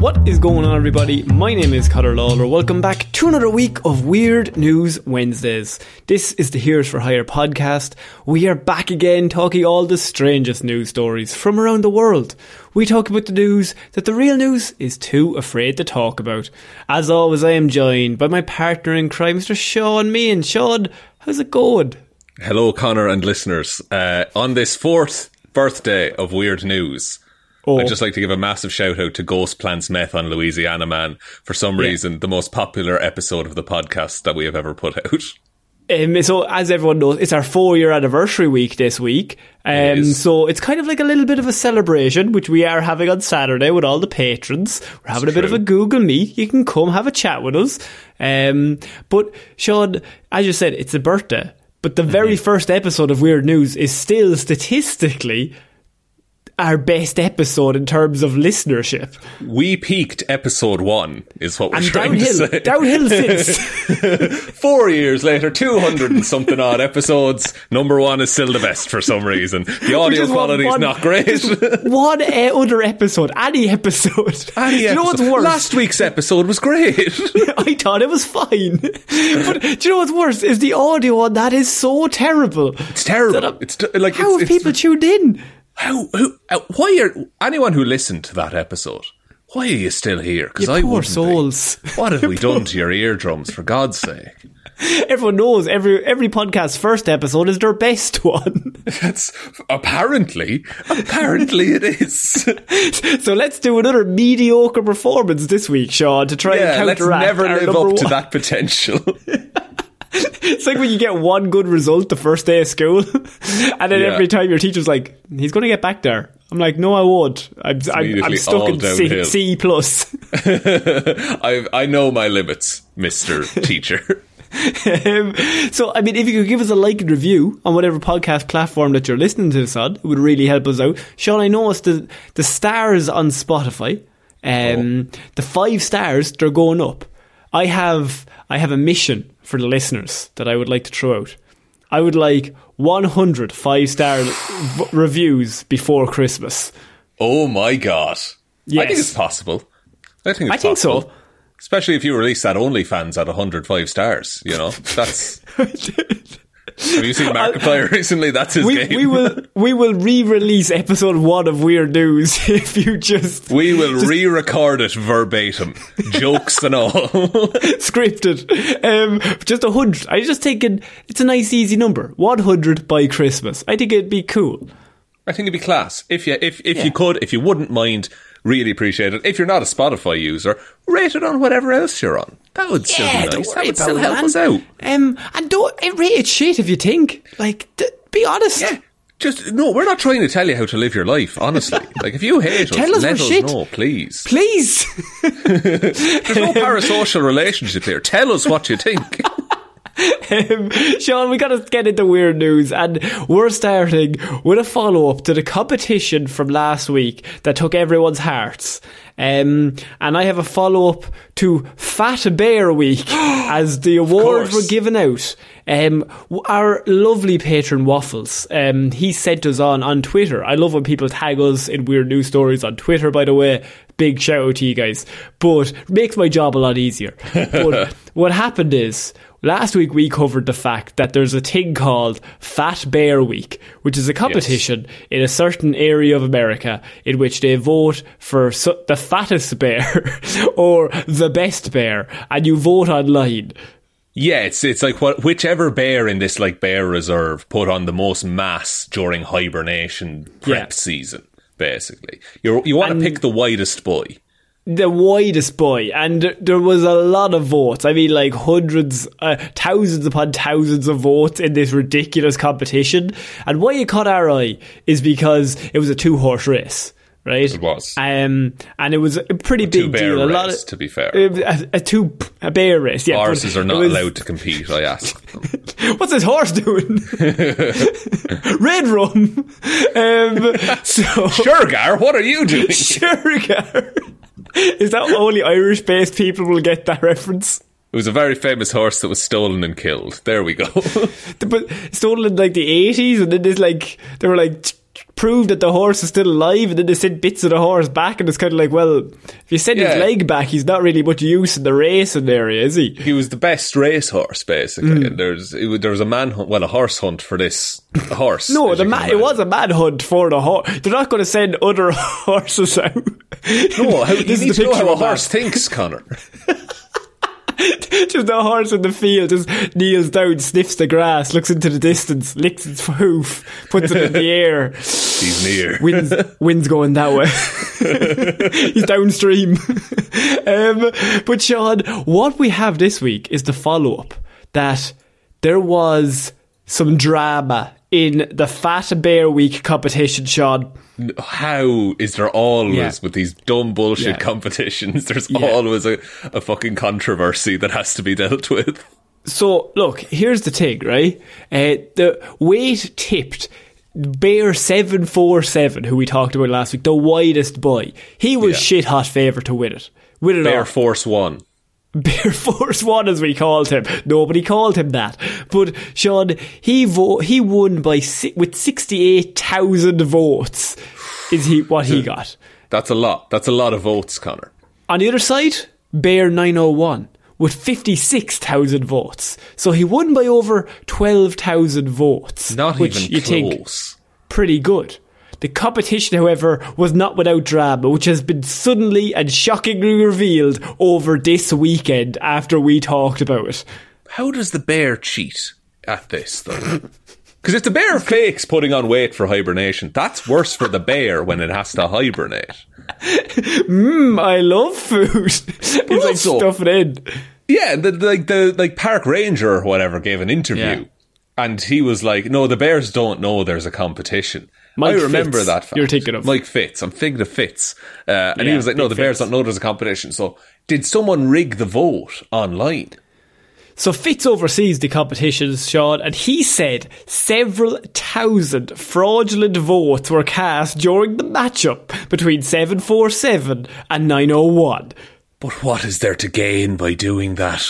What is going on, everybody? My name is Connor Lawler. Welcome back to another week of Weird News Wednesdays. This is the Heroes for Hire podcast. We are back again talking all the strangest news stories from around the world. We talk about the news that the real news is too afraid to talk about. As always, I am joined by my partner in crime, Mr. Sean Meehan. Sean, how's it going? Hello, Connor and listeners. Uh, on this fourth birthday of Weird News, I'd just like to give a massive shout out to Ghost Plants Meth on Louisiana Man. For some reason, the most popular episode of the podcast that we have ever put out. Um, so, as everyone knows, it's our four year anniversary week this week. Um, It so, it's kind of like a little bit of a celebration, which we are having on Saturday with all the patrons. We're having a bit of a Google Meet. You can come have a chat with us. Um, but, Sean, as you said, it's a birthday. But the very Mm-hmm. first episode of Weird News is still statistically our best episode in terms of listenership. We peaked episode one, is what we're And trying downhill, to say. downhill since. Four years later, 200 and something odd episodes. Number one is still the best for some reason. The audio quality is not great. one other episode, any episode. Any do you know what's worse? Last week's episode was great. I thought it was fine. but do you know what's worse? Is the audio on that is so terrible. It's terrible. It's t- like How it's, have it's- people tuned in? How, who, uh, why are anyone who listened to that episode? Why are you still here? Because I poor wouldn't be. souls. What have we done to your eardrums? For God's sake! Everyone knows every every podcast's first episode is their best one. That's apparently, apparently it is. so let's do another mediocre performance this week, Sean, to try yeah, and let's counteract never our live up to that potential. It's like when you get one good result the first day of school, and then Yeah. every time your teacher's like, "He's going to get back there." I'm like, "No, I won't. I'm I'm, I'm stuck in C. C plus." I I know my limits, Mister Teacher. Um, so, I mean, if you could give us a like and review on whatever podcast platform that you're listening to this on, it would really help us out. Sean, I noticed the the stars on Spotify, um, the five stars, they're going up. I have I have a mission for the listeners that I would like to throw out. I would like 100 five star v- reviews before Christmas. Oh my God! I think it's possible. I think it's I think so. Especially if you release that OnlyFans at 105 stars, you know? That's Have you seen Markiplier recently? That's his we, game. we will we will re-release episode one of Weird News if you just We will re-record it verbatim, jokes and all. scripted. Um, just a hundred. I just thinking it's a nice easy number. One hundred by Christmas. I think it'd be cool. I think it'd be class if you if if Yeah. you could if you wouldn't mind. Really appreciate it. If you're not a Spotify user, rate it on whatever else you're on. That would still be nice. That would still help us out. Um, and don't it rate it shit if you think. Like, d- be honest. Yeah. Just no, we're not trying to tell you how to live your life. Honestly, like if you hate Tell us, us let us shit. know, please. Please. There's no parasocial relationship here. Tell us what you think. Um, Sean, we got to get into weird news, and we're starting with a follow up to the competition from last week that took everyone's hearts. Um, and I have a follow up to Fat Bear Week as the awards were given out. Um, our lovely patron Waffles, um, he sent us on on Twitter. I love when people tag us in weird news stories on Twitter. By the way, big shout out to you guys. But makes my job a lot easier. But what happened is last week we covered the fact that there's a thing called Fat Bear Week, which is a competition in a certain area of America in which they vote for so- the fattest bear or the best bear, and you vote online. Yeah, it's it's like what whichever bear in this like bear reserve put on the most mass during hibernation prep Yeah. season. Basically, you you want to pick the widest boy. The widest boy, and there was a lot of votes. I mean, like hundreds, uh, thousands upon thousands of votes in this ridiculous competition. And why it caught our eye is because it was a two horse race. Right, It was. um, and it was a pretty two big deal. A lot of to be fair. a, a two a bear race. Yeah, Horses are not was- allowed to compete. I ask. What's this horse doing? Red rum. Um, so Shergar. What are you doing? Shergar. Is that only Irish based people will get that reference? It was a very famous horse that was stolen and killed. There we go. But stolen in like the eighties, and then there's like they were like proved that the horse is still alive, and then they sent bits of the horse back, and it's kind of like, well, if you send his leg back, he's not really much use in the racing area, is he? he was the best racehorse, basically. Hmm. And there's it, there was a man hunt, well, a horse hunt for this horse. No, the it was a manhunt for the horse. They're not going to send other horses out. No, how, this is the picture how a horse thinks, Connor. Just the horse in the field just kneels down, sniffs the grass, looks into the distance, licks its hoof, puts it in the air. He's near. Wind's, wind's going that way. He's downstream. um, but Sean, what we have this week is the follow up that there was some drama in the Fat Bear Week competition, Sean. How is there always Yeah. with these dumb bullshit Yeah. competitions? There's Yeah. always a, a fucking controversy that has to be dealt with. So, look, here's the thing, right? Uh, the weight tipped Bear 747, who we talked about last week, the widest boy. He was shit hot favourite to win it. Win it Bear all. Force One. Bear Force One, as we called him. Nobody called him that. But Sean, he vo- he won by si- with sixty eight thousand votes. Is he what he got? That's a lot. That's a lot of votes, Connor. On the other side, Bear nine oh one with fifty six thousand votes. So he won by over twelve thousand votes. Not which even you think close. pretty good. The competition, however, was not without drama, which has been suddenly and shockingly revealed over this weekend after we talked about it. How does the bear cheat at this, though? Because if the bear fakes putting on weight for hibernation, that's worse for the bear when it has to hibernate. Mmm, I love food. it's like also- stuff it in. Yeah, the, the- like the like park ranger or whatever gave an interview, Yeah. and he was like, "No, the bears don't know there's a competition." Mike I remember Fitz, that. Fact. you're thinking of. Mike Fitz. I'm thinking of Fitz, uh, and he was like, "No, the bears Fitz. don't know there's a competition." So, did someone rig the vote online? So Fitz oversees the competitions, Sean, and he said several thousand fraudulent votes were cast during the matchup between 747 and 901. But what is there to gain by doing that?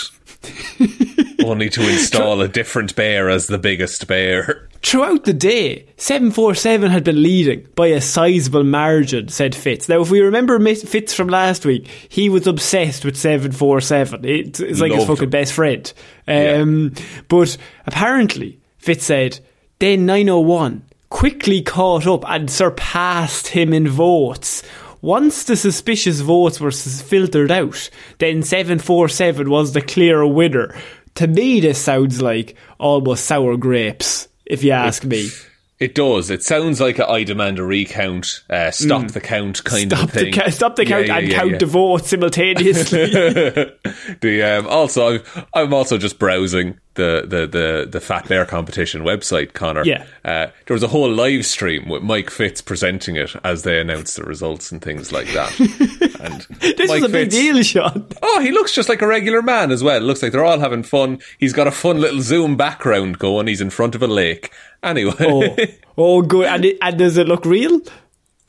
Only to install a different bear as the biggest bear. Throughout the day, 747 had been leading by a sizable margin, said Fitz. Now, if we remember Fitz from last week, he was obsessed with 747. It's, it's like his fucking him. best friend. Um, But apparently, Fitz said, then 901 quickly caught up and surpassed him in votes. Once the suspicious votes were filtered out, then 747 was the clear winner. To me, this sounds like almost sour grapes, if you ask me. It does. It sounds like a I demand a recount, uh, stop the count kind Mm. Stop of thing. the, ca- stop the count yeah, and yeah, count yeah. the votes simultaneously. the um, also I'm, I'm also just browsing the, the, the, the Fat Bear competition website, Connor. Yeah. Uh, there was a whole live stream with Mike Fitz presenting it as they announced the results and things like that. and this Mike is a big Fitz- deal, Sean. Oh, he looks just like a regular man as well. It looks like they're all having fun. He's got a fun little Zoom background going. He's in front of a lake. Anyway. Oh, oh good. And, it, and does it look real?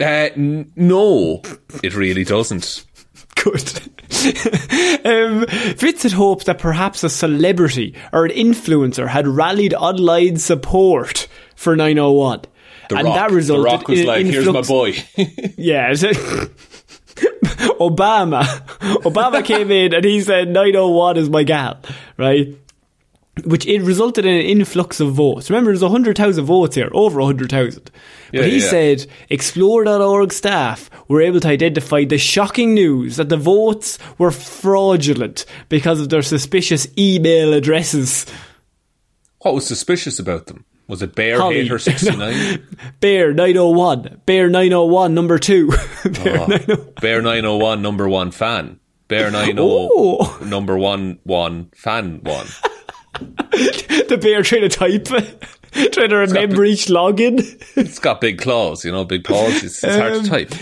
Uh, n- no, it really doesn't. Good. um, Fitz had hoped that perhaps a celebrity or an influencer had rallied online support for 901. The and Rock, that resulted the Rock was in like, "Here's my boy." Yeah. Obama. Obama came in and he said 901 is my gal, right? Which it resulted in an influx of votes. Remember, there's 100,000 votes here, over 100,000. Yeah, but he yeah. said Explore.org staff were able to identify the shocking news that the votes were fraudulent because of their suspicious email addresses. what was suspicious about them? Was it Bear Holly. Hater sixty nine? Oh Bear 901, Bear 901, number two. Bear ah, 901. Bear nine oh one number one fan. Bear nine Oh. oh number one one fan one. The bear trying to type trying to remember each login. It's got big claws, you know, big paws. It's, it's hard Um, to type.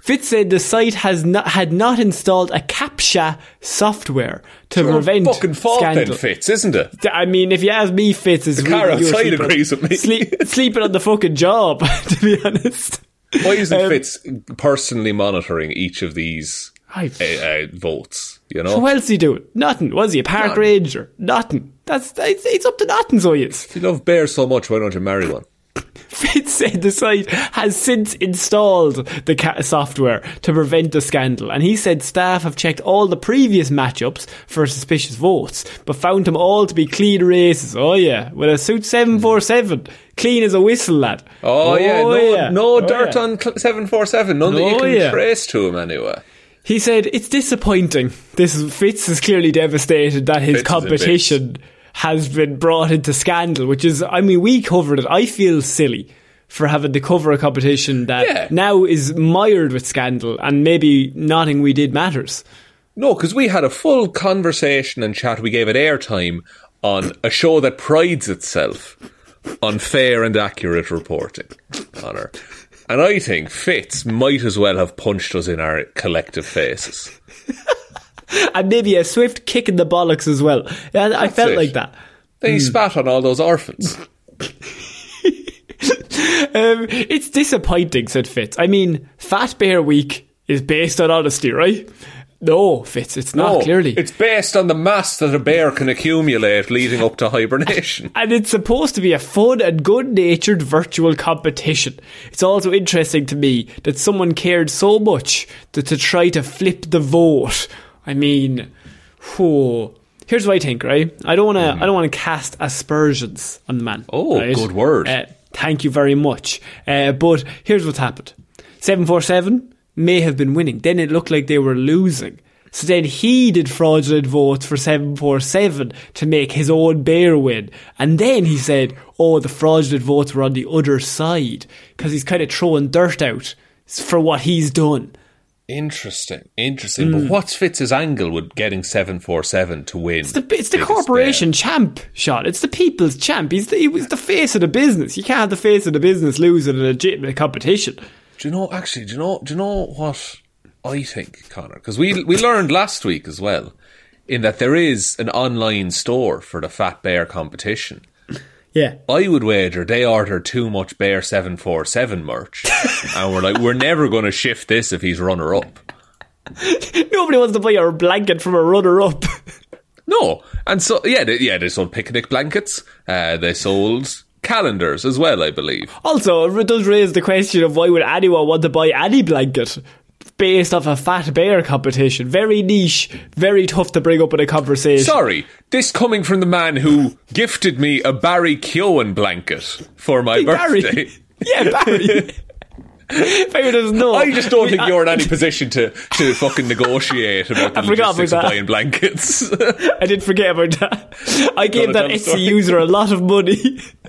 Fitz said the site has not had not installed a CAPTCHA software to prevent fucking fault scandal. then, Fitz, isn't it? I mean, if you ask me, Fitz is The car really, outside sleeping agrees on, with me. Sleep, sleeping on the fucking job, to be honest. Why isn't Um, Fitz personally monitoring each of these uh, uh, votes? You know, So what else he doing? Nothing. Was he a park Nothing. ranger? Nothing. That's it's, it's up to nothing. So he if you love bears so much, why don't you marry one? Fitz said the site has since installed the ca- software to prevent the scandal, and he said staff have checked all the previous matchups for suspicious votes, but found them all to be clean races. Oh yeah, with a suit seven four seven, clean as a whistle, lad. Oh, yeah, oh, no, yeah. no Oh, dirt yeah. on seven four seven. None that you Oh, can yeah. trace to him anyway. He said it's disappointing. This is, Fitz is clearly devastated that his Fitz in competition has been brought into scandal. Which is, I mean, we covered it. I feel silly for having to cover a competition that Yeah. now is mired with scandal, and maybe nothing we did matters. No, because we had a full conversation and chat. We gave it airtime on a show that prides itself on fair and accurate reporting. Connor. And I think Fitz might as well have punched us in our collective faces. And maybe a swift kick in the bollocks as well. And I That's felt it. like that. Then he Hmm. spat on all those orphans. Um, it's disappointing, said Fitz. I mean, Fat Bear Week is based on honesty, right? No, Fitz, it's not No, clearly. It's based on the mass that a bear can accumulate leading up to hibernation. and it's supposed to be a fun and good natured virtual competition. It's also interesting to me that someone cared so much that to try to flip the vote. I mean, here's what I think, right? I don't want to. I don't want to cast aspersions on the man. Oh, right? good word. Uh, thank you very much. Uh, but here's what's happened: seven four seven may have been winning. Then it looked like they were losing. So then he did fraudulent votes for 747 to make his own bear win. And then he said, oh, the fraudulent votes were on the other side. Because he's kind of throwing dirt out for what he's done. Interesting, interesting. But what's Fitz's angle with getting 747 to win? Hmm. It's the, it's the corporation champ shot. It's the people's champ. He's the, he was the face of the business. You can't have the face of the business losing a legitimate competition. Do you know? Actually, do you know? Do you know what I think, Connor? Because we we learned last week as well, in that there is an online store for the Fat Bear competition. Yeah. I would wager they ordered too much Bear Seven Four Seven merch, and we're like, we're never going to shift this if he's runner up. Nobody wants to buy a blanket from a runner up. No, and so yeah, they, yeah, they sold picnic blankets. Uh, they sold calendars as well, I believe. Also, it does raise the question of why would anyone want to buy any blanket? Based off a fat bear competition. Very niche, very tough to bring up in a conversation. Sorry, this coming from the man who gifted me a Barry Keoghan blanket for my Barry. birthday. Yeah, Barry. Barry doesn't know. I just don't We- think you're in any position to, to fucking negotiate about the I forgot about logistics of that. buying blankets. I did forget about that. I gave that Etsy story. user a lot of money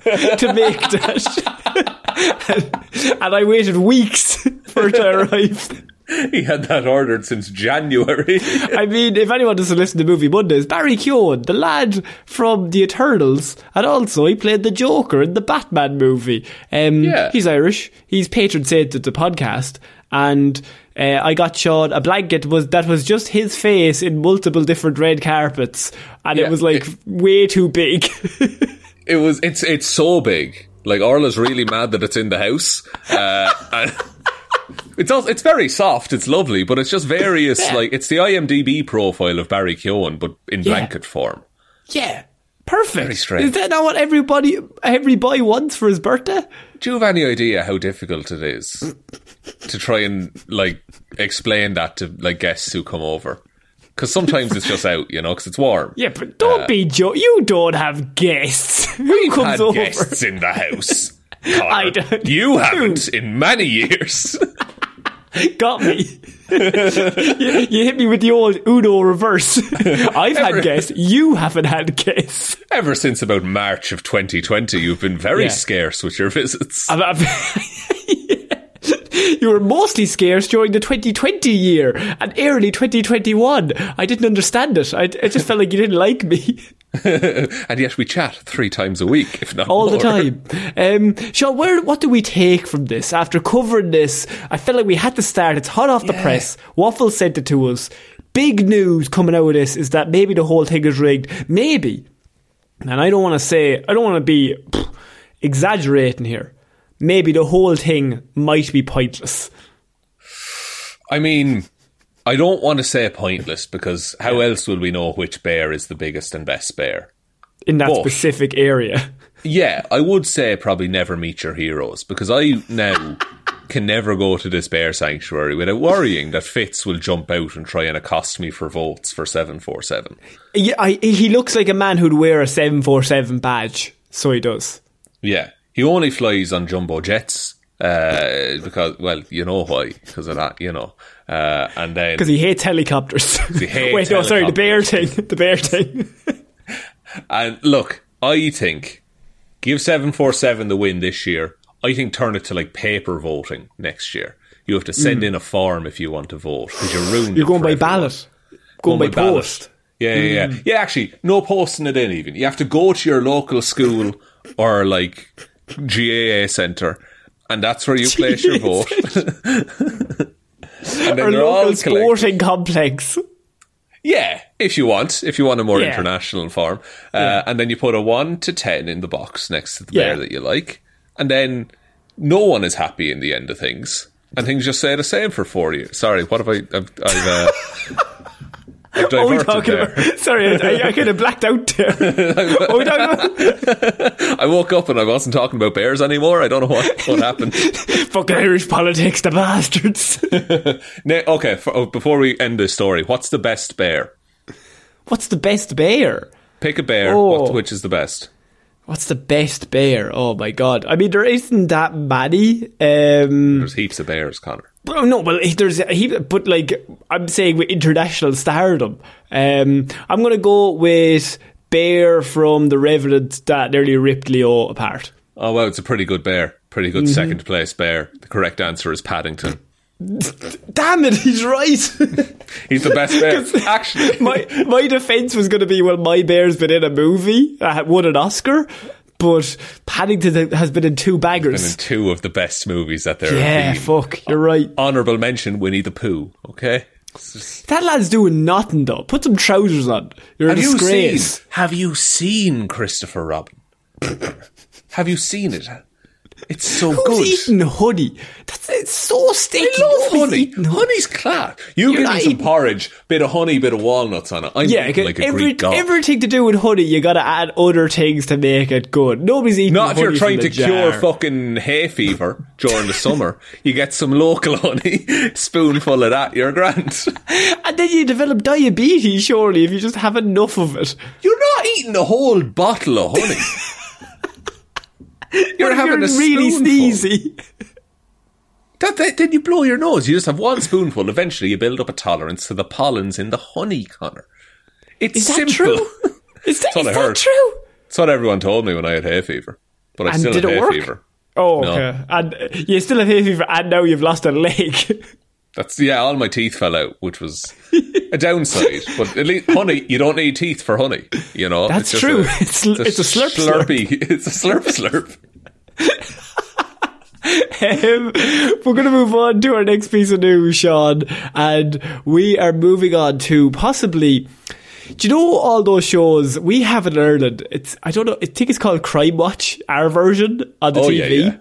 to make that. and, and I waited weeks for it to arrive. He had that ordered since January. I mean, if anyone doesn't listen to Movie Mondays, Barry Keoghan, the lad from The Eternals, and also he played the Joker in the Batman movie. Um, Yeah. He's Irish. He's patron saint of the podcast. And uh, I got Sean a blanket was that was just his face in multiple different red carpets, and Yeah, it was like it- way too big. It was. It's it's so big. Like Orla's really mad that it's in the house. Uh, and it's also, it's very soft. It's lovely, but it's just various. Like it's the IMDb profile of Barry Keoghan, but in Yeah. blanket form. yeah, perfect. Very strange. Is that not what everybody, every boy wants for his birthday? Do you have any idea how difficult it is to try and like explain that to like guests who come over? Because sometimes it's just out, you know, because it's warm. Yeah, but don't uh, be Joe. You don't have guests. Who We've comes had over? guests in the house. Connor. I don't- You haven't in many years. Got me. you, you hit me with the old Uno reverse. I've Ever- had guests. You haven't had guests. Ever since about March of 2020, you've been very Yeah. scarce with your visits. I'm- I'm- you were mostly scarce during the 2020 year and early 2021. I didn't understand it. I, I just felt like you didn't like me and yet we chat three times a week, if not all the time. Um, Sean, where, what do we take from this? After covering this, I felt like we had to start. It's hot off the press. Waffle sent it to us. Big news coming out of this is that maybe the whole thing is rigged. Maybe. And I don't want to say, I don't want to be pff, exaggerating here. Maybe the whole thing might be pointless. I mean, I don't want to say pointless because how else will we know which bear is the biggest and best bear? in that But- specific area. Yeah, I would say probably never meet your heroes because I now can never go to this bear sanctuary without worrying that Fitz will jump out and try and accost me for votes for 747. Yeah, I, he looks like a man who'd wear a 747 badge. So he does. Yeah, he only flies on jumbo jets uh, because, well, you know why, because of that, you know. Uh, and then Because he hates helicopters. he hates Wait, no, sorry, the bear thing. The bear thing. And look, I think give 747 the win this year. I think turn it to like paper voting next year. You have to send in a form if you want to vote because you're ruined. You're going by ballot. Going, by, ballot. post. Yeah, yeah, yeah. Yeah, actually, no posting it in even. You have to go to your local school or like GAA centre and that's where you place your vote. and then Or they're all local collected. sporting complex. Yeah, if you want, if you want a more Yeah. international form, uh, and then you put a one to ten in the box next to the Yeah. bear that you like, and then no one is happy in the end of things, and things just stay the same for four years. Sorry, what have I? I've, I've, uh, What are we talking there. about? Sorry, I, I kind of blacked out there. what are we talking about? I woke up and I wasn't talking about bears anymore. I don't know what what happened. Fucking Irish politics, the bastards. Ne- okay, for, oh, before we end this story, what's the best bear? What's the best bear? Pick a bear. Oh. What, which is the best? What's the best bear? Oh my god. I mean, there isn't that many. Um, There's heaps of bears, Connor. Oh, no, well, there's he, but like I'm saying with international stardom, um, I'm gonna go with Bear from The Revenant that nearly ripped Leo apart. Oh well, it's a pretty good bear. Pretty good Mm-hmm. second place bear. The correct answer is Paddington. Damn it, he's right. He's the best bear. Actually, my my defense was gonna be well, my bear's been in a movie, uh, won an Oscar, but Paddington has been in two and in baggers. two of the best movies that there Yeah, have been. fuck, you're right. Honorable mention: Winnie the Pooh. Okay. That lad's doing nothing though. Put some trousers on. You're Have a you seen? Have you seen Christopher Robin? have you seen it? It's so Who's good. eating honey? That's it's so sticky. I love Nobody's honey. eating honey. Honey's class. You You're give not me some eating- porridge, bit of honey, bit of walnuts on it. I'm Yeah, eating like a every, Greek god. everything to do with honey, you gotta add other things to make it good. Nobody's eating Not if honey you're trying from to the cure fucking hay fever during the summer. You get some local honey, spoonful of that, you're grand. And then you develop diabetes, surely, if you just have enough of it. You're not eating a whole bottle of honey. You're having a really sneezy. That, that, then you blow your nose. You just have one spoonful. Eventually, you build up a tolerance to the pollens in the honey, Connor. It's Is simple. true? Is that, is that heard. true? That's what everyone told me when I had hay fever. But I And still had hay work? fever. Oh, No. okay. And uh, you still have hay fever, and now you've lost a leg. That's yeah. All my teeth fell out, which was a downside. But at least honey, you don't need teeth for honey. You know, That's just true. It's- it's a slurp slurp. slurpy. It's a slurp slurp. Um, we're going to move on to our next piece of news, Sean, and we are moving on to possibly. Do you know all those shows we have in Ireland? It's I don't know. I think it's called Crime Watch, our version on the Oh, TV. yeah, yeah.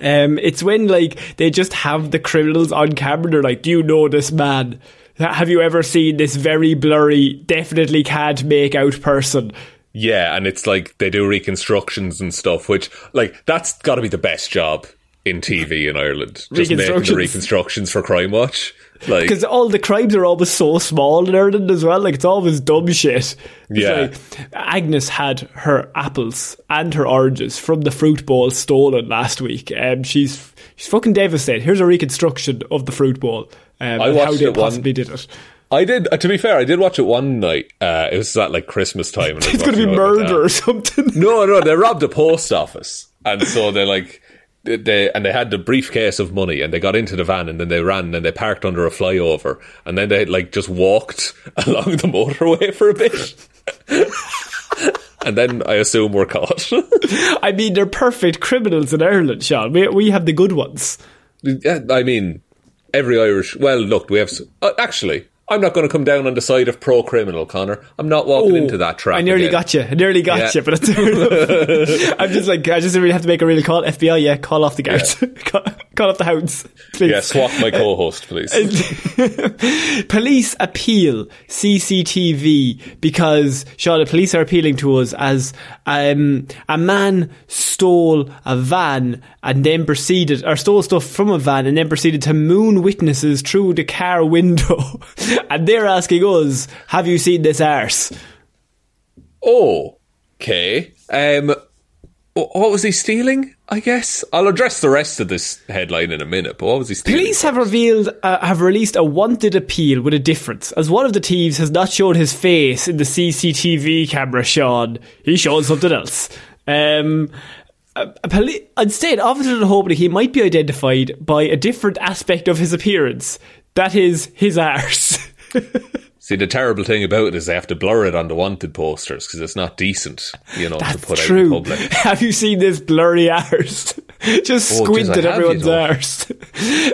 Um, it's when like they just have the criminals on camera. They're like, "Do you know this man? Have you ever seen this very blurry, definitely can't make out person?" Yeah, and it's like they do reconstructions and stuff, which like that's got to be the best job in TV in Ireland. Just making the Reconstructions. reconstructions for Crime Watch. Like, Because all the crimes are always so small in Ireland as well. Like it's always dumb shit. Yeah. like, Agnes had her apples and her oranges from the fruit bowl stolen last week. Um, she's she's fucking devastated. Here's a reconstruction of the fruit bowl. Um, I and how watched they it one- possibly did it. I did. Uh, to be fair, I did watch it one night. Uh, it was at like Christmas time. And It's going to be watching it with my murder or something. No, no, they robbed a post office, and so they're like they- and they had the briefcase of money, and they got into the van, and then they ran, and they parked under a flyover, and then they like just walked along the motorway for a bit, and then I assume we're caught. I mean, they're perfect criminals in Ireland, Sean. We we have the good ones. Yeah, I mean, every Irish. Well, look, we have. Uh, actually, I'm not going to come down on the side of pro criminal, Connor. I'm not walking into that trap. I nearly again. got you. I nearly got Yeah. you, but it's fair enough. I'm just like, I just really have to make a real call. FBI, yeah, call off the guards. call, call off the hounds. Please. Yeah, swap my co-host, please. police appeal CCTV because Sean, the police are appealing to us as um, a man stole a van and then proceeded, or stole stuff from a van and then proceeded to moon witnesses through the car window. and they're asking us, have you seen this arse? Oh, okay. Um, wh- what was he stealing? I guess I'll address the rest of this headline in a minute. But what was he stealing? Police have revealed, uh, have released a wanted appeal with a difference, as one of the thieves has not shown his face in the CCTV camera. Sean, he showed something else. Um, a, a poli- instead, officers are hoping he might be identified by a different aspect of his appearance. That is his arse. See, the terrible thing about it is they have to blur it on the wanted posters because it's not decent, you know, to That's put out in true. public. Have you seen this blurry arse? Just Oh, squint jeez, I at everyone's you know. arse.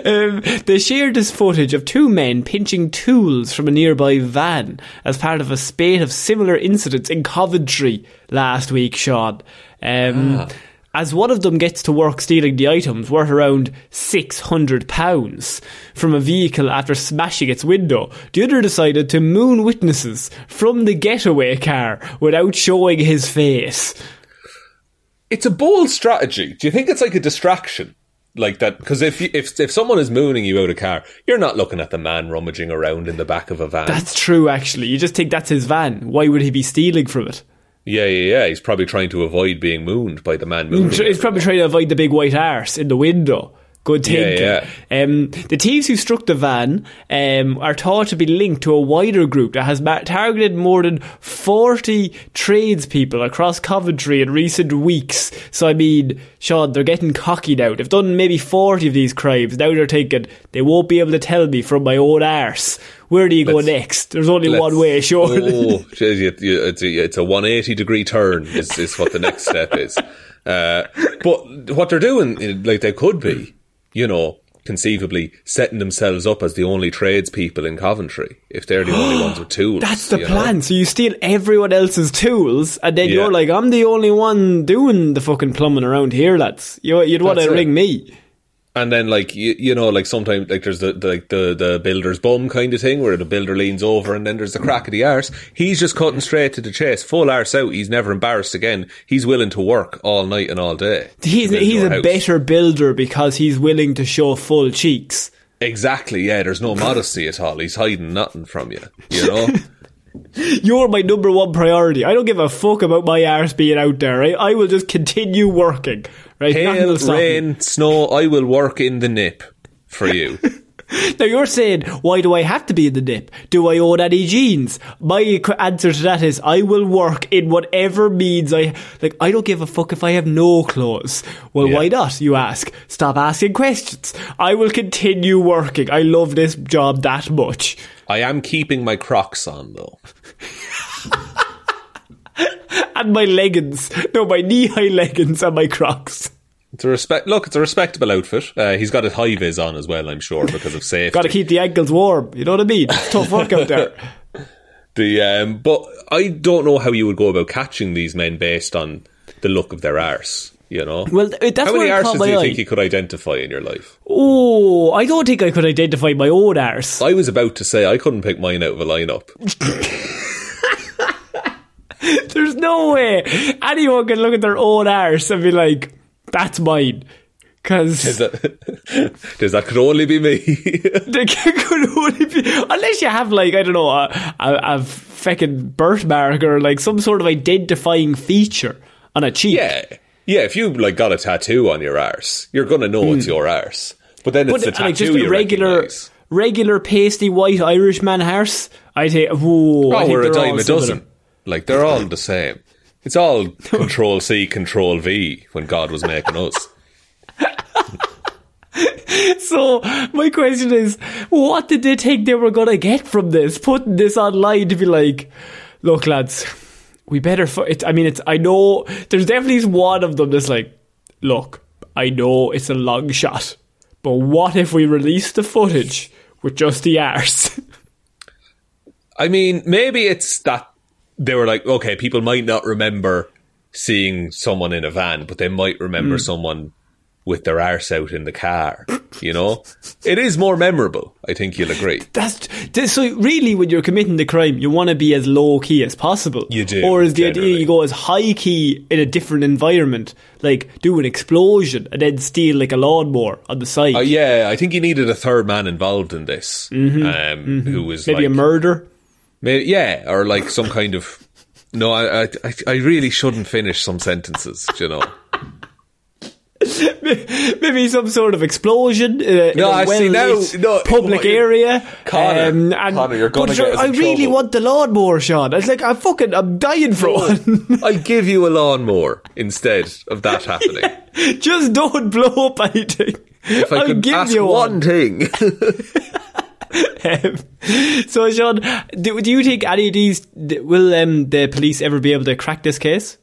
um, they shared this footage of two men pinching tools from a nearby van as part of a spate of similar incidents in Coventry last week, Sean. Um, Ah. As one of them gets to work stealing the items worth around £600 from a vehicle after smashing its window, the other decided to moon witnesses from the getaway car without showing his face. It's a bold strategy. Do you think it's like a distraction? Like that, because if you, if if someone is mooning you out a car, you're not looking at the man rummaging around in the back of a van. That's true, actually. You just think that's his van. Why would he be stealing from it? Yeah, yeah, yeah. He's probably trying to avoid being mooned by the man mooning. He's probably trying to avoid the big white arse in the window. Good Yeah, thinking. Um, the thieves who struck the van um, are thought to be linked to a wider group that has ma- targeted more than 40 tradespeople across Coventry in recent weeks. So, I mean, Sean, they're getting cocky now. They've done maybe 40 of these crimes. Now they're thinking, they won't be able to tell me from my own arse. Where do you go next? There's only one way, Sean. Oh, geez, you- you- it's a, it's a 180 degree turn is, is what the next step is. Uh, but what they're doing, like they could be, you know, conceivably setting themselves up as the only tradespeople in Coventry if they're the only ones with tools. That's the you know? plan. So you steal everyone else's tools, and then Yeah. you're like, I'm the only one doing the fucking plumbing around here, lads. You, you'd want to ring me. And then, like you, you know, like sometimes, like there's the, the like the the builder's bum kind of thing, where the builder leans over, and then there's the crack of the arse. He's just cutting straight to the chase, full arse out. He's never embarrassed again. He's willing to work all night and all day. He's he's a house. better builder because he's willing to show full cheeks. Exactly. Yeah. There's no modesty at all. He's hiding nothing from you. You know. You're my number one priority. I don't give a fuck about my arse being out there. Right? I will just continue working. Right? Hail, rain, snow. I will work in the nip for you. Now you're saying, why do I have to be in the dip? Do I own any jeans? My answer to that is, I will work in whatever means I like. I don't give a fuck if I have no clothes. Well, Yeah. why not? You ask. Stop asking questions. I will continue working. I love this job that much. I am keeping my Crocs on though. And my leggings, no, my knee-high leggings and my Crocs. It's a respect. Look, it's a respectable outfit. Uh, he's got his high vis on as well. I'm sure because of safety. Got to keep the ankles warm. You know what I mean? It's tough work out there. The um, but I don't know how you would go about catching these men based on the look of their arse. You know. Well, th- that's how many where it caught arses do you eye. think you could identify in your life? Oh, I don't think I could identify my own arse. I was about to say I couldn't pick mine out of a lineup. There's no way anyone can look at their own arse and be like, that's mine. Because that, does that could only be me? they could only be, unless you have like, I don't know, a, a, a fucking birthmark or like some sort of identifying feature on a cheek. yeah, yeah. If you like got a tattoo on your arse, you're gonna know it's your arse. But then it's Hmm. But the tattoo like just a regular, recognise. regular pasty white Irish Irishman arse, I think, whoa, I Oh, think we're a dime a dozen. Like they're all the same. It's all Control C, Control V when God was making us. So my question is, what did they think they were gonna get from this? Putting this online to be like, look, lads, we better. Fu- it, I mean, it's. I know there's definitely one of them that's like, look, I know it's a long shot, but what if we release the footage with just the arse? I mean, maybe it's that they were like, okay, people might not remember seeing someone in a van, but they might remember someone with their arse out in the car. You know, it is more memorable. I think you'll agree. That's th- so. Really, when you're committing the crime, you want to be as low key as possible. You do, or is the idea you go as high key in a different environment, like do an explosion and then steal like a lawnmower on the side? Uh, yeah, I think you needed a third man involved in this, um, who was Mm-hmm. Maybe like, a murder. May yeah, or like some kind of. No, I, I, I really shouldn't finish some sentences. You know. maybe some sort of explosion uh, in No, a I see, well-lit now- no, public area. Um, Connor, and, Connor, you're gonna but get I really trouble. want the lawnmower, Sean. I was like, I'm fucking, I'm dying for one. I'll give you a lawnmower instead of that happening. Just don't blow up anything. If I I'll could give ask you one thing. Um, so, Sean, do, do you think any of these will um, the police ever be able to crack this case?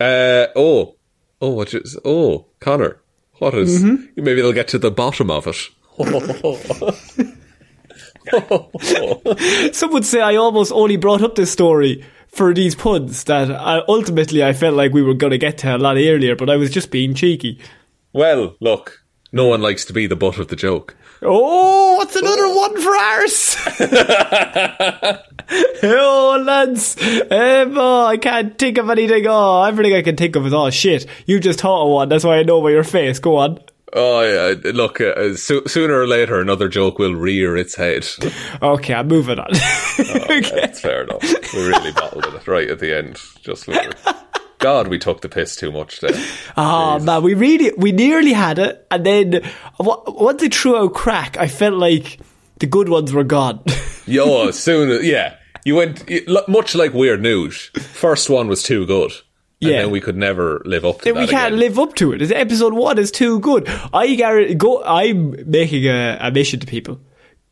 uh, oh, oh, what is? Oh, Connor, what is- Mm-hmm. Maybe they'll get to the bottom of it. Some would say I almost only brought up this story for these puns that I, ultimately I felt like we were going to get to a lot earlier, but I was just being cheeky. Well, look, no one likes to be the butt of the joke. Oh, what's another one for ours? oh, lads. Um, oh, I can't think of anything. Oh, everything I can think of is, oh, shit. You just thought of one. That's why I know by your face. Go on. Oh, yeah, look, uh, so, sooner or later, another joke will rear its head. Okay, I'm moving on. okay. That's fair enough. We really bottled it right at the end. Just we were- God, we took the piss too much there. Oh man, we really, we nearly had it, and then once it threw out crack, I felt like the good ones were gone. Yo, as soon as yeah, you went much like Weird News. First one was too good, and Yeah. then we could never live up to we can't again. live up to it. Episode one is too good. I guarantee, go. I'm making a, a mission to people. Mm-hmm.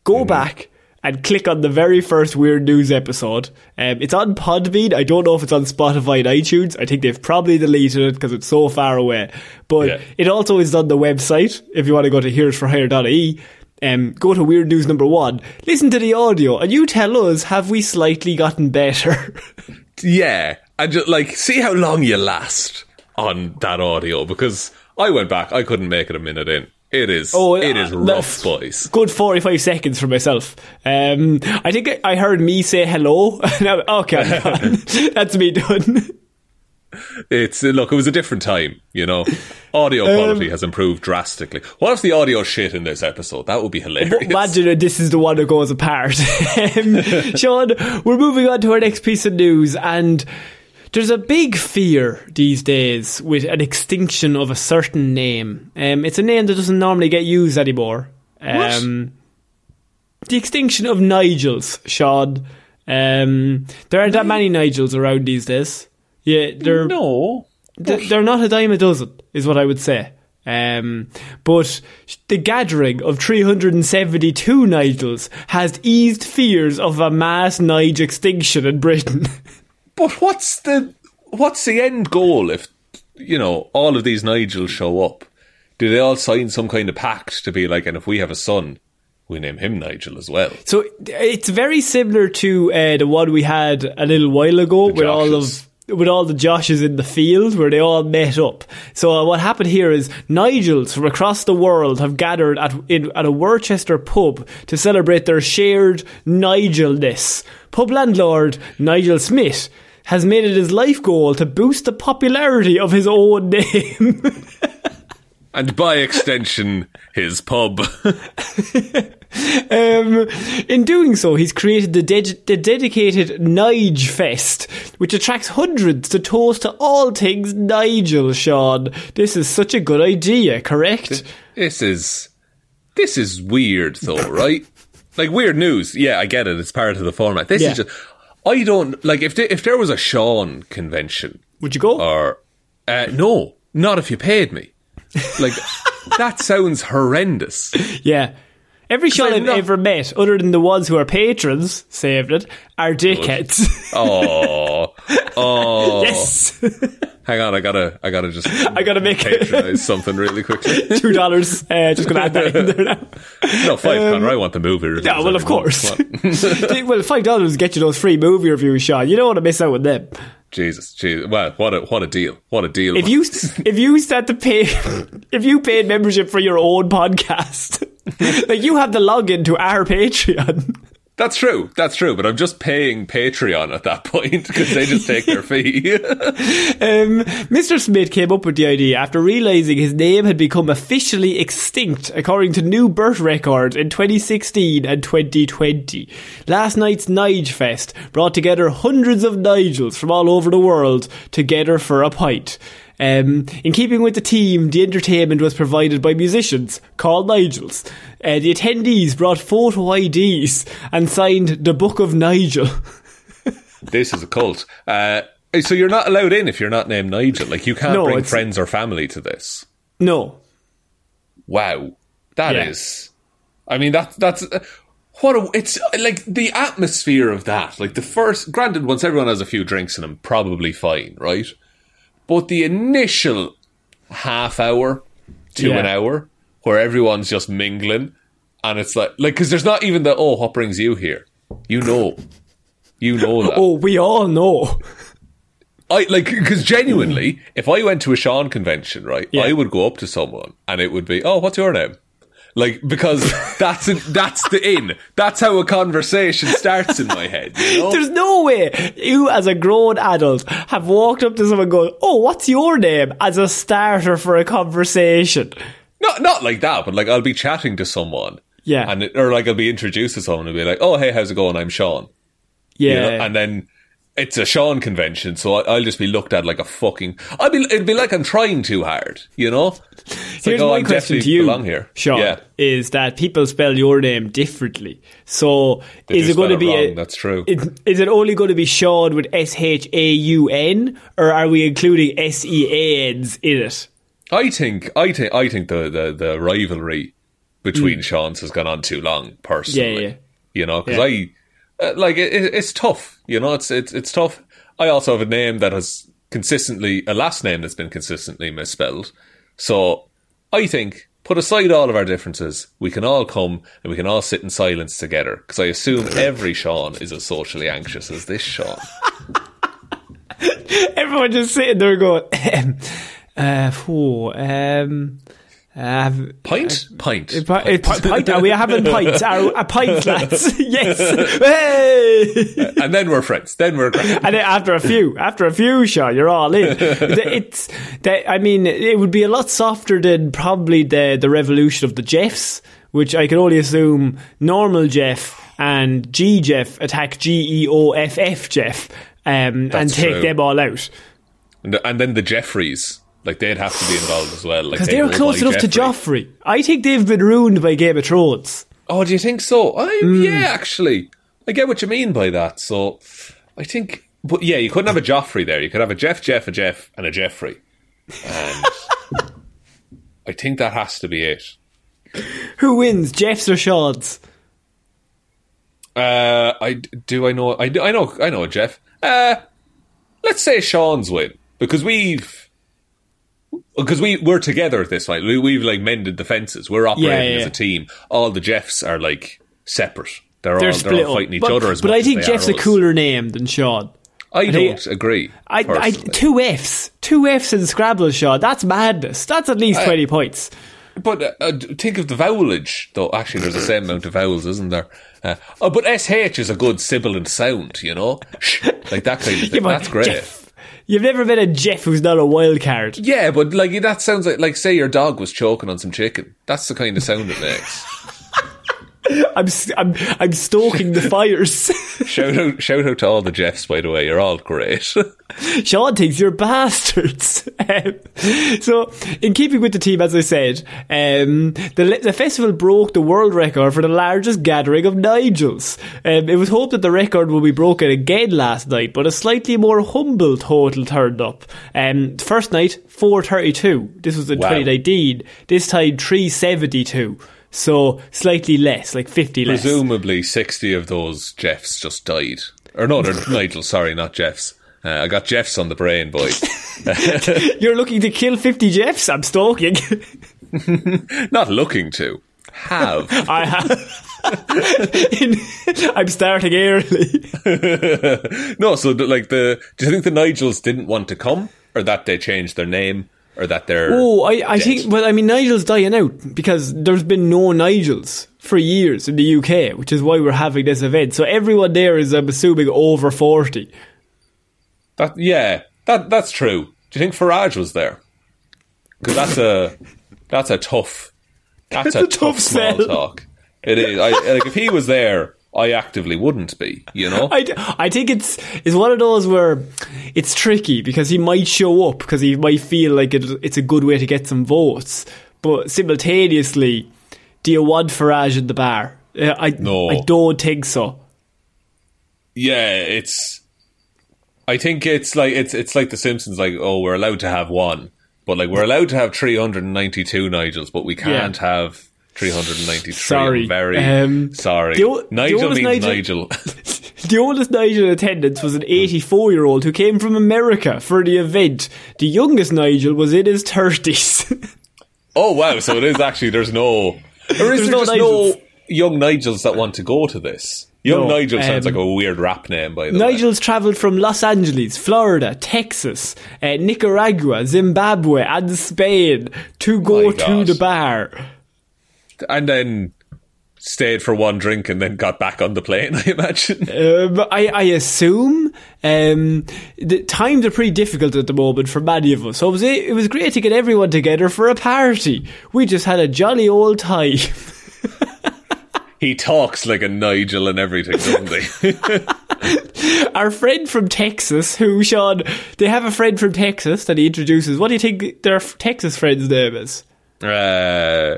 Go back and click on the very first Weird News episode. Um, it's on Podbean. I don't know if it's on Spotify and iTunes. I think they've probably deleted it because it's so far away. But Yeah. it also is on the website if you want to go to heroesforhire.ie. Um, go to Weird News number one, listen to the audio, and you tell us have we slightly gotten better? Yeah, and just like see how long you last on that audio because I went back, I couldn't make it a minute in. It is, it is uh, rough, boys. Good 45 seconds for myself. Um, I think I- heard me say hello. Okay, that's me done. It's look, it was a different time, you know. Audio Um, quality has improved drastically. What if the audio shit in this episode? That would be hilarious. Imagine that this is the one that goes apart. um, Sean, we're moving on to our next piece of news, and there's a big fear these days with an extinction of a certain name. Um, it's a name that doesn't normally get used anymore. Um, the extinction of Nigels, Sean. Um, there aren't that many Nigels around these days. Yeah, they're no, Th- they're not a dime a dozen, is what I would say. Um, but the gathering of 372 Nigels has eased fears of a mass Nige extinction in Britain. but what's the what's the end goal if you know all of these Nigels show up? Do they all sign some kind of pact to be like, and if we have a son, we name him Nigel as well? so it's very similar to uh, the one we had a little while ago with all of with all the Joshes in the field where they all met up. So uh, what happened here is Nigels from across the world have gathered at in, at a Worcester pub to celebrate their shared Nigelness. Pub landlord Nigel Smith has made it his life goal to boost the popularity of his own name. And by extension, his pub. Um, in doing so, he's created the, ded- the dedicated Nige Fest, which attracts hundreds to toast to all things Nigel, Sean. This is such a good idea, correct? this is this is weird though, right? Like weird news. Yeah, I get it. It's part of the format. This Yeah. is just I don't like if there, if there was a Sean convention Would you go? or uh, no, not if you paid me. Like that sounds horrendous. yeah. Every Sean I've not- ever met, other than the ones who are patrons, saved it, are dickheads. Oh, oh. yes! Hang on, I gotta, I gotta just, I gotta make patronize something really quickly. Two dollars. Uh, just gonna add that in there now. No, five Connor. I want the movie. reviews Yeah, well, of course. Well, five dollars get you those free movie reviews, Sean. You don't want to miss out on them. Jesus, Jesus. Well, what a what a deal. What a deal. If you if you start to pay, if you paid membership for your own podcast, like you have the login to our Patreon. That's true. That's true. But I'm just paying Patreon at that point because they just take their fee. Um, Mr. Smith came up with the idea after realizing his name had become officially extinct, according to new birth records in 2016 and 2020. Last night's Nige Fest brought together hundreds of Nigels from all over the world together for a pint. Um, in keeping with the theme, the entertainment was provided by musicians called Nigels. Uh, the attendees brought photo IDs and signed the Book of Nigel. this is a cult. Uh, so you're not allowed in if you're not named Nigel. Like you can't No, bring friends or family to this. no, Wow, that is. Yeah. I mean, that that's what a, it's like the atmosphere of that. Like the first, granted, once everyone has a few drinks in them, probably fine, right? But the initial half hour to Yeah. an hour where everyone's just mingling, and it's like, like, because there's not even the oh, what brings you here? You know, you know that. Oh, we all know. I like because genuinely, if I went to a Sean convention, right, Yeah. I would go up to someone and it would be, "Oh, what's your name?" Like because that's a, that's the in. That's how a conversation starts in my head. You know? There's no way you, as a grown adult, have walked up to someone going, "Oh, what's your name?" as a starter for a conversation. Not not like that, but like I'll be chatting to someone, Yeah. and it, or like I'll be introduced to someone and be like, "Oh, hey, how's it going? I'm Sean." you Yeah, know? and then. It's a Sean convention, so I- I'll just be looked at like a fucking. I'll be. It'd be like I'm trying too hard, you know. It's Here's like, oh, my I'm question to you, belong here. Sean: Yeah, Is that people spell your name differently? So They is it going to be? a- that's true. Is, is it only going to be Sean with S H A U N, or are we including S E A N's in it? I think I think I think the the, the rivalry between Sean's has gone on too long. Hmm. Yeah, Personally, yeah. you know, because Yeah. I uh, like it, it- it's tough. You know, it's it's it's tough. I also have a name that has consistently a last name that's been consistently misspelled. So I think put aside all of our differences, we can all come and we can all sit in silence together. Because I assume every Sean is as socially anxious as this Sean. Everyone just sitting there going, uh, phew, um, uh, Pint, pint. It, it, pint, are we having pints? Are, are pints, lads? yes. Hey! and then we're friends. Then we're friends. And then after a few, after a few, sure, you're all in. It's, that, I mean, it would be a lot softer than probably the the revolution of the Jeffs, which I can only assume normal Jeff and G Jeff attack G E O F F Jeff, um, and take true. them all out And, and then the Jeffreys, like they'd have to be involved as well. Like because they they're go close enough to Jeffrey. Joffrey. I think they've been ruined by Game of Thrones. Oh, do you think so? I, Hmm. Yeah, actually, I get what you mean by that. So, I think, but yeah, you couldn't have a Joffrey there. You could have a Jeff, Jeff, a Jeff, and a Jeffrey. And I think that has to be it. Who wins, Jeffs or Shawds? Uh, I do. I know. I, I know. I know. Jeff. Uh, let's say Sean's win because we've because we we're together at this point. We, we've like mended the fences. We're operating Yeah, yeah, as a team. All the Jeffs are like separate. They're, They're all they're all up. fighting each but, other. As well. but I think Jeff's a us. cooler name than Sean. I think- don't agree. I, I two Fs, two Fs in Scrabble, Sean. That's madness. That's at least twenty points. But uh, uh, think of the vowelage, though. Actually, there's the same amount of vowels, isn't there? Uh, oh, but sh is a good sibilant sound, you know, like that kind of thing. Yeah, That's great. Jeff, you've never met a Jeff who's not a wild card. Yeah, but like that sounds like like say your dog was choking on some chicken. That's the kind of sound it makes. I'm I'm I'm stoking the fires. shout out, shout out to all the Jeffs, by the way. You're all great. Sean thinks you're bastards. Um, so, in keeping with the team, as I said, um, the, the festival broke the world record for the largest gathering of Nigels. Um, it was hoped that the record will be broken again last night, but a slightly more humble total turned up. Um, first night, 432. This was in Wow. 2019. This time, 372. So, slightly less, like 50 less. Presumably, sixty of those Jeffs just died. Or no, they're Nigel. Sorry, not Jeffs. Uh, I got Jeffs on the brain, boys. You're looking to kill 50 Jeffs? I'm stalking. not looking to. Have. I have. In- I'm starting early. no, so like the. Do you think the Nigels didn't want to come, or that they changed their name, or that they're? Oh, I, I dead? think. Well, I mean, Nigel's dying out because there's been no Nigels for years in the UK, which is why we're having this event. So everyone there is, I'm assuming, over forty. That yeah, that that's true. Do you think Farage was there? Because that's a that's a tough that's a, a tough, tough small sell. talk. It is. I, like if he was there, I actively wouldn't be. You know. I, I think it's it's one of those where it's tricky because he might show up because he might feel like it, it's a good way to get some votes, but simultaneously, do you want Farage in the bar? Uh, I No. I don't think so. yeah, it's. I think it's like it's it's like the Simpsons. Like, oh, we're allowed to have one, but like we're allowed to have three hundred and ninety-two Nigels, but we can't have three hundred and ninety-three. Sorry. I'm very Um, sorry. the o- Nigel oldest means Nigel- Nigel. The oldest Nigel in attendance was an 84 year old who came from America for the event. The youngest Nigel was in his 30s. Oh wow! So it is actually there's no, or is There's there no Nigels. no young Nigels that want to go to this? Young No, Nigel sounds um, like a weird rap name, by the way. Nigel's travelled from Los Angeles, Florida, Texas, uh, Nicaragua, Zimbabwe, and Spain to go to the bar. And then stayed for one drink and then got back on the plane. I imagine. Um, I, I assume um, the times are pretty difficult at the moment for many of us. So it was, it was great to get everyone together for a party. We just had a jolly old time. He talks like a Nigel and everything, doesn't he? Our friend from Texas, who Sean, they have a friend from Texas that he introduces. What do you think their Texas friend's name is? uh,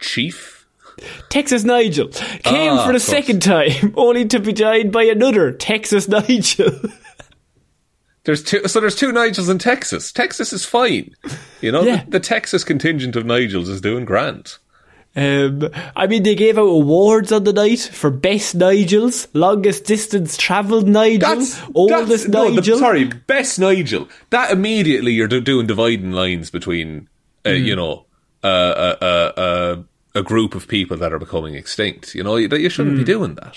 Chief. Texas Nigel came Ah, for the second time, only to be joined by another Texas Nigel. There's two. So there's two Nigels in Texas. Texas is fine. You know, Yeah. the, the Texas contingent of Nigels is doing grand. Um, I mean, they gave out awards on the night for best Nigels, longest distance travelled Nigel, That's oldest that's, no, the- Nigel. sorry, best Nigel. That immediately you're do- doing dividing lines between, uh, Hmm. you know, uh, uh, uh, uh, a group of people that are becoming extinct. You know, you, you shouldn't Hmm. be doing that.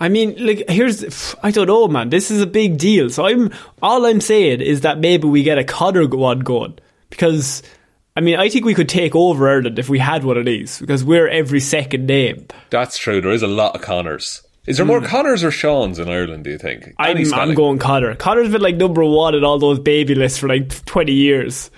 I mean, like, here's, I don't know, man. This is a big deal. So I'm, all I'm saying is that maybe we get a Connor one going. Because, I mean, I think we could take over Ireland if we had one of these. Because we're every second name. That's true. There is a lot of Connors. Is there more Connors or Seans in Ireland? Do you think? Hmm. I'm, I'm going Connor. Connor's been like number one in all those baby lists for like 20 years.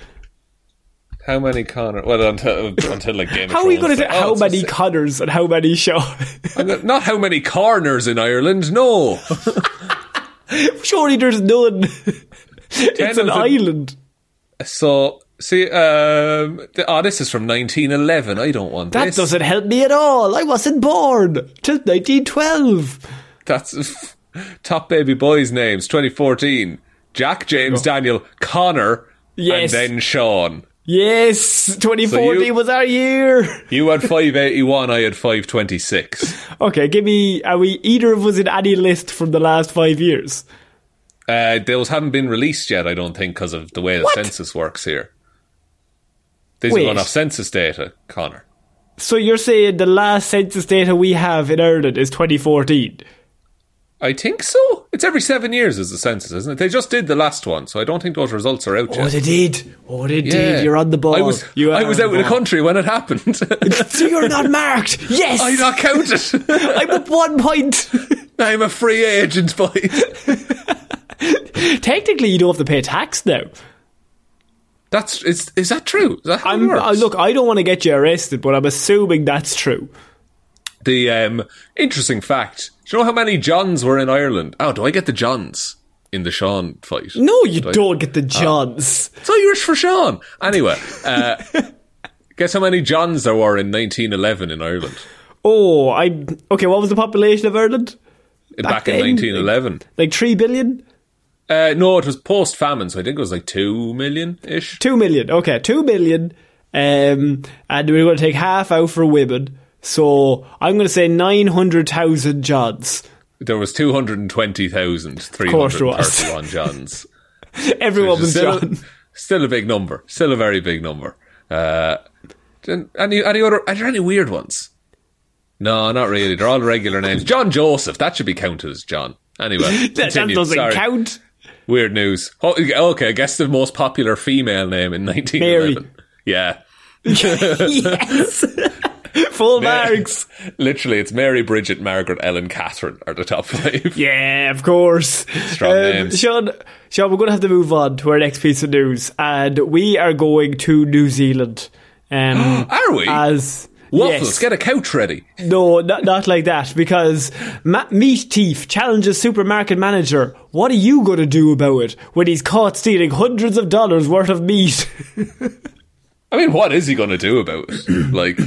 How many Connor? Well, until until like Game of How are you going to say Oh, how it's many the. Connors and how many Shaw? Not how many corners in Ireland. No, Surely there's none. it's an the- island. so see. Um, th- oh, this is from 1911. I don't want That this. doesn't help me at all. I wasn't born till 1912. That's top baby boys' names. 2014. Jack, James, Daniel, Connor, Yes. and then Sean. Yes, 2014 So you- was our year. You had 581. I had 526. Okay, give me. Are we either of us in any list from the last five years? Uh, those haven't been released yet, I don't think, because of the way the What? census works here. These Wait. are going off census data, Connor. So you're saying the last census data we have in Ireland is 2014? I think so. It's every seven years is the census, isn't it? They just did the last one, so I don't think those results are out Oh, yet. Oh, they did. Oh, they Yeah. did. You're on the ball. I was, You I was on out in the country when it happened. So you're not marked. Yes. I'm not counted. I'm up one point. I'm a free agent, boy. Technically, you don't have to pay tax now. That's is is that true? Is that how I'm, works? uh, look, I don't want to get you arrested, but I'm assuming that's true. The um, interesting fact. Do you know how many Johns were in Ireland? Oh, do I get the Johns in the Sean fight? No, you Do I- don't get the Johns. It's Irish for Sean. Anyway, uh, guess how many Johns there were in 1911 in Ireland? Oh, I okay. What was the population of Ireland? Back, in then? 1911. Like three billion, Uh, no, it was post famine, so I think it was like 2 million ish. two million. Okay, two million. Um, and we're going to take half out for women. So I'm going to say nine hundred thousand Johns. There was 220,331 course there. Johns. Everyone was still, John. still a big number. Still a very big number. Uh, any, any other, are there any weird ones? No, not really. They're all regular names. John Joseph, that should be counted as John. Anyway, That, that doesn't Sorry. count. Weird news. Oh, okay, I guess the most popular female name in 1911. Yeah. yes. Full marks. Literally, it's Mary, Bridget, Margaret, Ellen, Catherine are the top five. Yeah, of course. Strong names. Sean, Sean, we're going to have to move on to our next piece of news, and we are going to New Zealand. Um, Are we? As Waffles, yes. get a couch ready. No, not, not like that, because Ma- Meat Thief challenges supermarket manager. What are you going to do about it when he's caught stealing hundreds of dollars worth of meat? I mean, what is he going to do about it? like,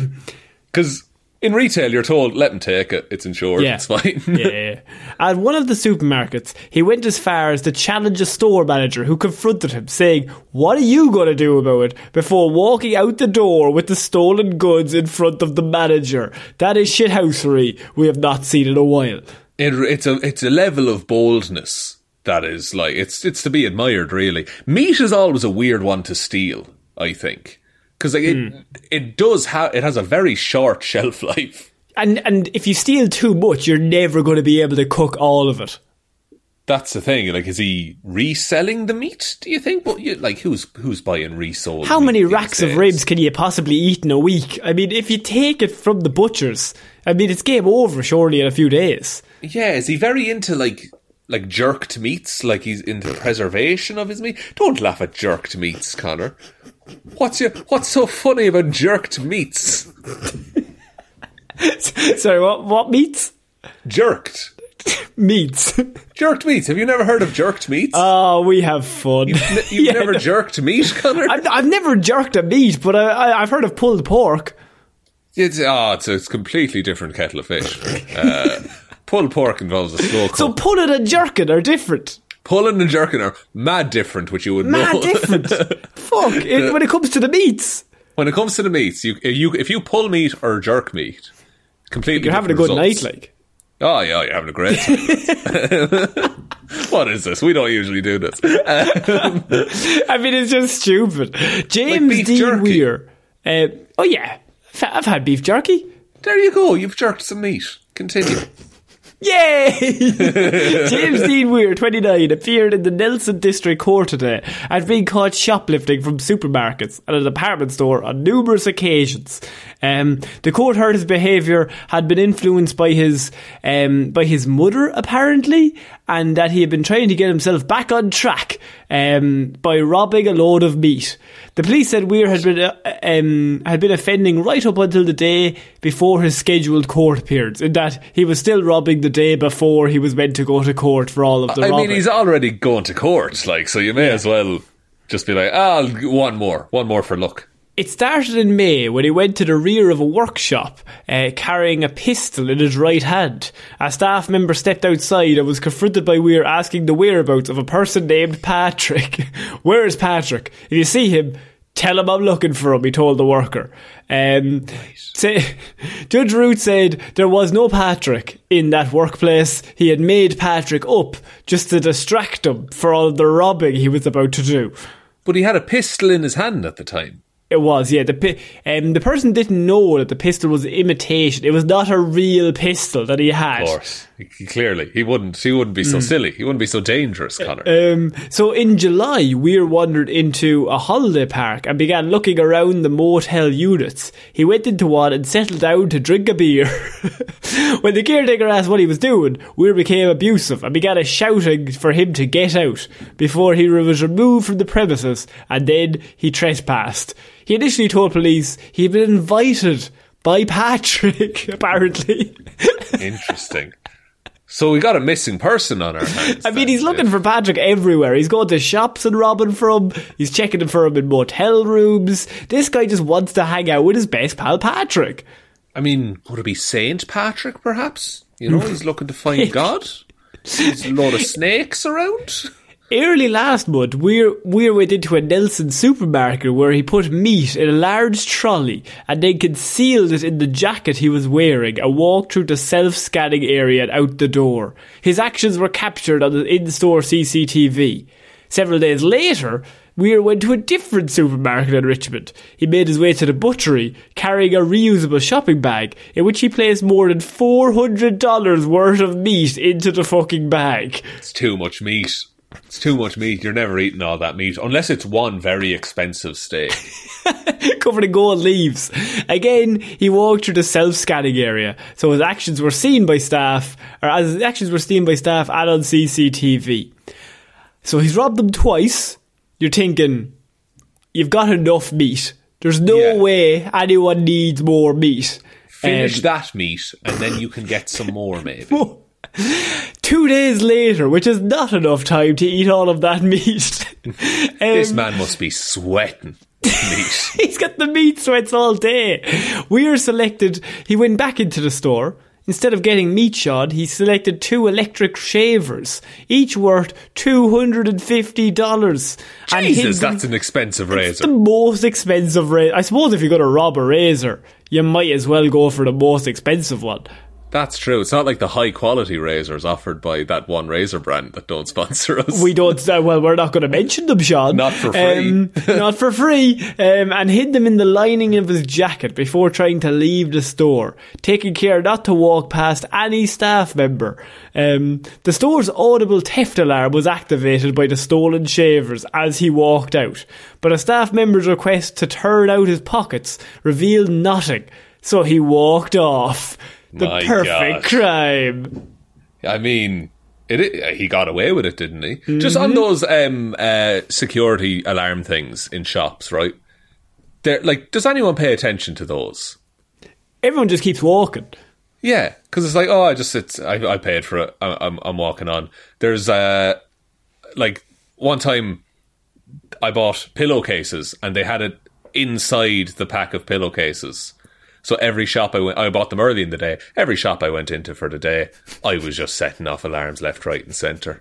because in retail, you're told, let him take it. It's insured. Yeah. It's fine. yeah. At one of the supermarkets, he went as far as to challenge a store manager who confronted him, saying, What are you going to do about it? before walking out the door with the stolen goods in front of the manager. That is shithousery we have not seen in a while. It, it's a it's a level of boldness that is like it's it's to be admired. Really, meat is always a weird one to steal. I think because like, it hmm. it does have it has a very short shelf life. And and if you steal too much, you're never going to be able to cook all of it. That's the thing. Like, is he reselling the meat? Do you think? But you, like, who's who's buying resold? How meat many these racks of ribs can you possibly eat in a week? I mean, if you take it from the butchers, I mean, it's game over surely in a few days. Yeah, is he very into like like jerked meats? Like he's into preservation of his meat? Don't laugh at jerked meats, Connor. What's your What's so funny about jerked meats? Sorry, what what meats? Jerked, Meats. jerked meats. Have you never heard of jerked meats? oh, we have fun. You've Yeah, never no. jerked meat, Connor? I've, I've never jerked a meat, but I, I, I've heard of pulled pork. It's oh, it's a, it's completely different kettle of fish. Uh, pulled pork involves a slow cook. So pulling and jerking are different. Pulling and jerking are mad different, which you would Mad know. different. Fuck. It, when it comes to the meats. when it comes to the meats, you, you if you pull meat or jerk meat, completely You're having a good different night, like. Oh yeah, you're having a great time. what is this? We don't usually do this. I mean, it's just stupid. James beef Dean jerky. Weir. Uh, oh yeah, I've had beef jerky. there you go. You've jerked some meat. Continue. Yay! James Dean Weir, 29, appeared in the Nelson District Court today and being caught shoplifting from supermarkets and a department store on numerous occasions. Um, the court heard his behaviour had been influenced by his um, by his mother, apparently, and that he had been trying to get himself back on track um, by robbing a load of meat. The police said Weir had been uh, um, had been offending right up until the day before his scheduled court appearance, in that he was still robbing the day before he was meant to go to court for all of the I robbing. mean, he's already going to court, like so. You may as well just be like, "Ah, oh, one more, one more for luck." It started in May when he went to the rear of a workshop uh, carrying a pistol in his right hand. A staff member stepped outside and was confronted by Weir asking the whereabouts of a person named Patrick. Where is Patrick? If you see him, tell him I'm looking for him, he told the worker. Um, say, Judge Root said there was no Patrick in that workplace. He had made Patrick up just to distract him for all the robbing he was about to do. But he had a pistol in his hand at the time. It was, yeah. The um, the person didn't know that the pistol was imitation. It was not a real pistol that he had. Of course, clearly he wouldn't. He wouldn't be so silly. He wouldn't be so dangerous, Connor. Um, so in July, Weir wandered into a holiday park and began looking around the motel units. He went into one and settled down to drink a beer. when the caretaker asked what he was doing, Weir became abusive and began a shouting for him to get out before he was removed from the premises and then he trespassed. He initially told police he had been invited by Patrick, apparently. Interesting. So we got a missing person on our hands. I mean, he's looking yeah. for Patrick everywhere. He's going to shops and robbing from. He's checking for him in motel rooms. This guy just wants to hang out with his best pal Patrick. I mean, would it be Saint Patrick? Perhaps you know he's looking to find God. There's a lot of snakes around. Early last month, Weir, went into a Nelson supermarket where he put meat in a large trolley and then concealed it in the jacket he was wearing and walked through the self-scanning area and out the door. His actions were captured on the in-store CCTV. Several days later, Weir went to a different supermarket in Richmond. He made his way to the butchery, carrying a reusable shopping bag, in which he placed more than $400 worth of meat into the fucking bag. It's too much meat. It's too much meat. You're never eating all that meat unless it's one very expensive steak. covered in gold leaves. Again, he walked through the self-scanning area, so his actions were seen by staff, or as his actions were seen by staff and on CCTV. So he's robbed them twice. You're thinking, you've got enough meat. There's no Yeah. way anyone needs more meat. Finish Um, that meat, and then you can get some more, maybe. Two days later, which is not enough time to eat all of that meat. This Um, man must be sweating meat. He's got the meat sweats all day. Weir selected, he went back into the store. Instead of getting meat shod, he selected two electric shavers, each worth $250. And hid Jesus, that's an expensive razor. the most expensive razor. I suppose if you're going to rob a razor, you might as well go for the most expensive one. That's true. It's not like the high quality razors offered by that one razor brand that don't sponsor us. We don't. Uh, well, we're not going to mention them, Sean. Not for free. Um, not for free. Um, and hid them in the lining of his jacket before trying to leave the store, taking care not to walk past any staff member. Um, the store's audible theft alarm was activated by the stolen shavers as he walked out, but a staff member's request to turn out his pockets revealed nothing. So he walked off. The My perfect crime. I mean, it, it, he got away with it, didn't he? Just Mm-hmm. on those um, uh, security alarm things in shops, right? They're like, does anyone pay attention to those? Everyone just keeps walking. Yeah, because it's like, oh, I just it's I, I paid for it. I, I'm I'm walking on. There's uh like one time I bought pillowcases and they had it inside the pack of pillowcases. So every shop I went, I bought them early in the day. Every shop I went into for the day, I was just setting off alarms left, right, and centre.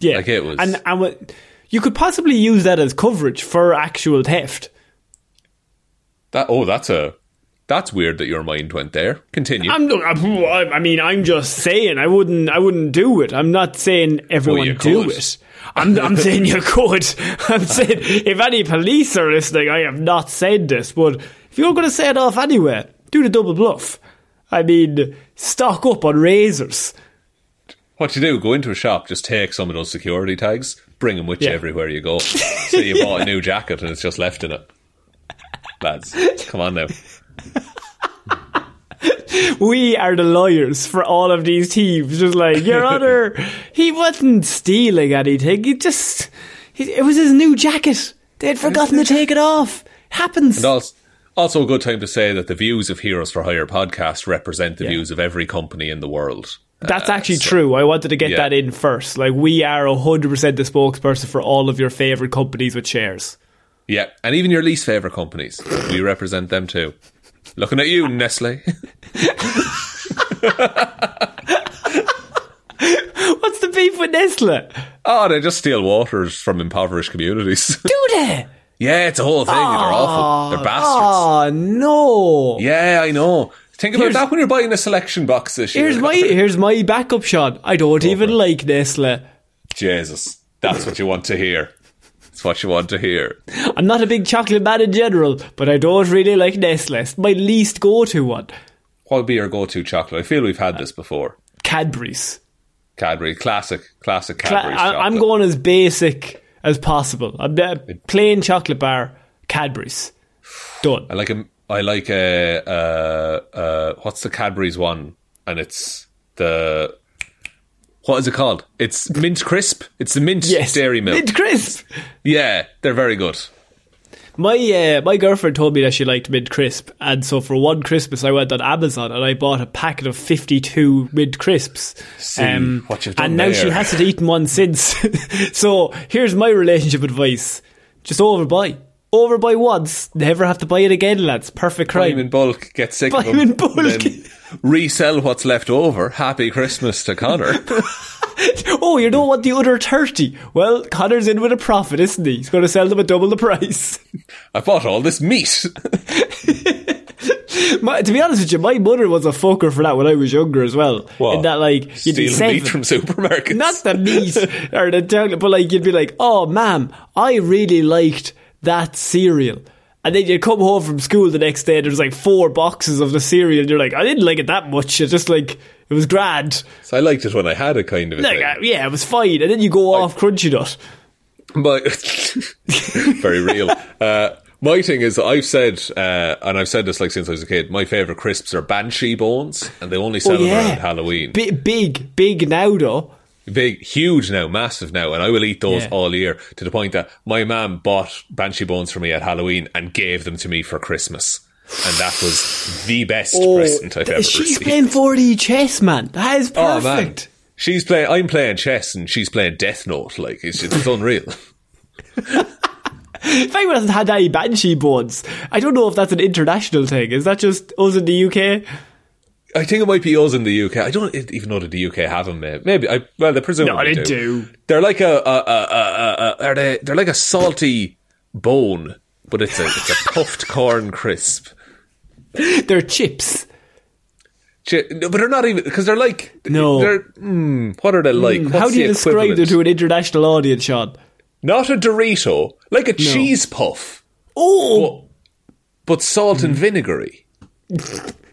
Yeah, Like it was- and and what, you could possibly use that as coverage for actual theft. That oh, that's a that's weird that your mind went there. Continue. I'm, I mean, I'm just saying, I wouldn't, I wouldn't do it. I'm not saying everyone you do could. it. I'm, I'm saying you could. I'm saying if any police are listening, I have not said this, but if you're going to say it off anyway, do the double bluff. I mean, stock up on razors. what you do? Go into a shop, just take some of those security tags, bring them with you everywhere you go. so you bought a new jacket and it's just left in it. Lads, come on now. We are the lawyers for all of these teams. Just like, Your Honor, he wasn't stealing anything. He just, he, it was his new jacket. They'd forgotten to take it off. Happens. And also, also a good time to say that the views of Heroes for Hire podcast represent the Yeah. views of every company in the world. That's Uh, actually so- true. I wanted to get yeah. that in first. Like, we are 100% the spokesperson for all of your favourite companies with shares. Yeah, and even your least favourite companies. We represent them too. Looking at you, Nestle. What's the beef with Nestle? oh, they just steal waters from impoverished communities. Do they? Yeah, it's a whole thing. They're awful. They're bastards. Oh, no. Yeah, I know. Think about Here's- that when you're buying a selection box this year. Here's my here's my backup shot. I don't even like Nestle. Jesus. That's what you want to hear. That's what you want to hear. I'm not a big chocolate man in general, but I don't really like Nestle. It's my least go-to one. What would be your go-to chocolate? I feel we've had this before. Cadbury's. Cadbury, classic, classic Cla- Cadbury's I, I'm going as basic as possible. A plain chocolate bar, Cadbury's. Done. I like a, I like a, uh, uh, what's the Cadbury's one? And it's the, what is it called? It's mint crisp. It's the mint Yes. dairy milk. Mint crisp. Yeah, they're very good. My uh, my girlfriend told me that she liked mint crisp, and so for one Christmas I went on Amazon and I bought a packet of fifty two mint crisps. Um, See what you've done and now she hasn't eaten one since. so here's my relationship advice: just overbuy, overbuy once, never have to buy it again, lads. Perfect Buy crime. in bulk, get sick Buy of 'em them, in bulk. Resell what's left over. Happy Christmas to Connor. oh, you don't want the other thirty? Well, Connor's in with a profit, isn't he? He's going to sell them at double the price. I bought all this meat. My, to be honest with you, my mother was a fucker for that when I was younger as well. What? In that, like, you'd be meat from supermarkets. not the meat or the chocolate, but like you'd be like, "Oh, ma'am, I really liked that cereal." And then you'd come home from school the next day, and there's like four boxes of the cereal, and you're like, "I didn't like it that much. It's just like it was grand. So I liked it when I had it, kind of. A Like, thing. uh, yeah, it was fine." And then you go off Crunchy Nut. My very real. Uh, my thing is, I've said, uh, and I've said this like since I was a kid. My favorite crisps are Banshee bones, and they only sell Oh them around Halloween. Bi- big, big now though. Big, huge now, massive now, and I will eat those Yeah. all year. To the point that my mum bought Banshee bones for me at Halloween and gave them to me for Christmas, and that was the best oh, present I've th- ever she's received. playing 4D chess, man. That is Oh man, perfect. she's playing. I'm playing chess, and she's playing Death Note. Like it's, it's unreal. If anyone hasn't had any banshee bones, I don't know if that's an international thing. Is that just us in the UK? I think it might be us in the UK. I don't even know that the UK have them. Maybe, eh. maybe I, well, they presumably No, they do. do. They're like a, a, a, a, a are they? They're like a salty bone, but it's a it's a puffed corn crisp. They're chips. Ch- no, But they're not even because they're like No. They're mm, what are they hmm, like? What's How do you the describe them to an international audience, Sean? Not a Dorito, like a cheese puff, Oh, but salt and hmm. vinegary.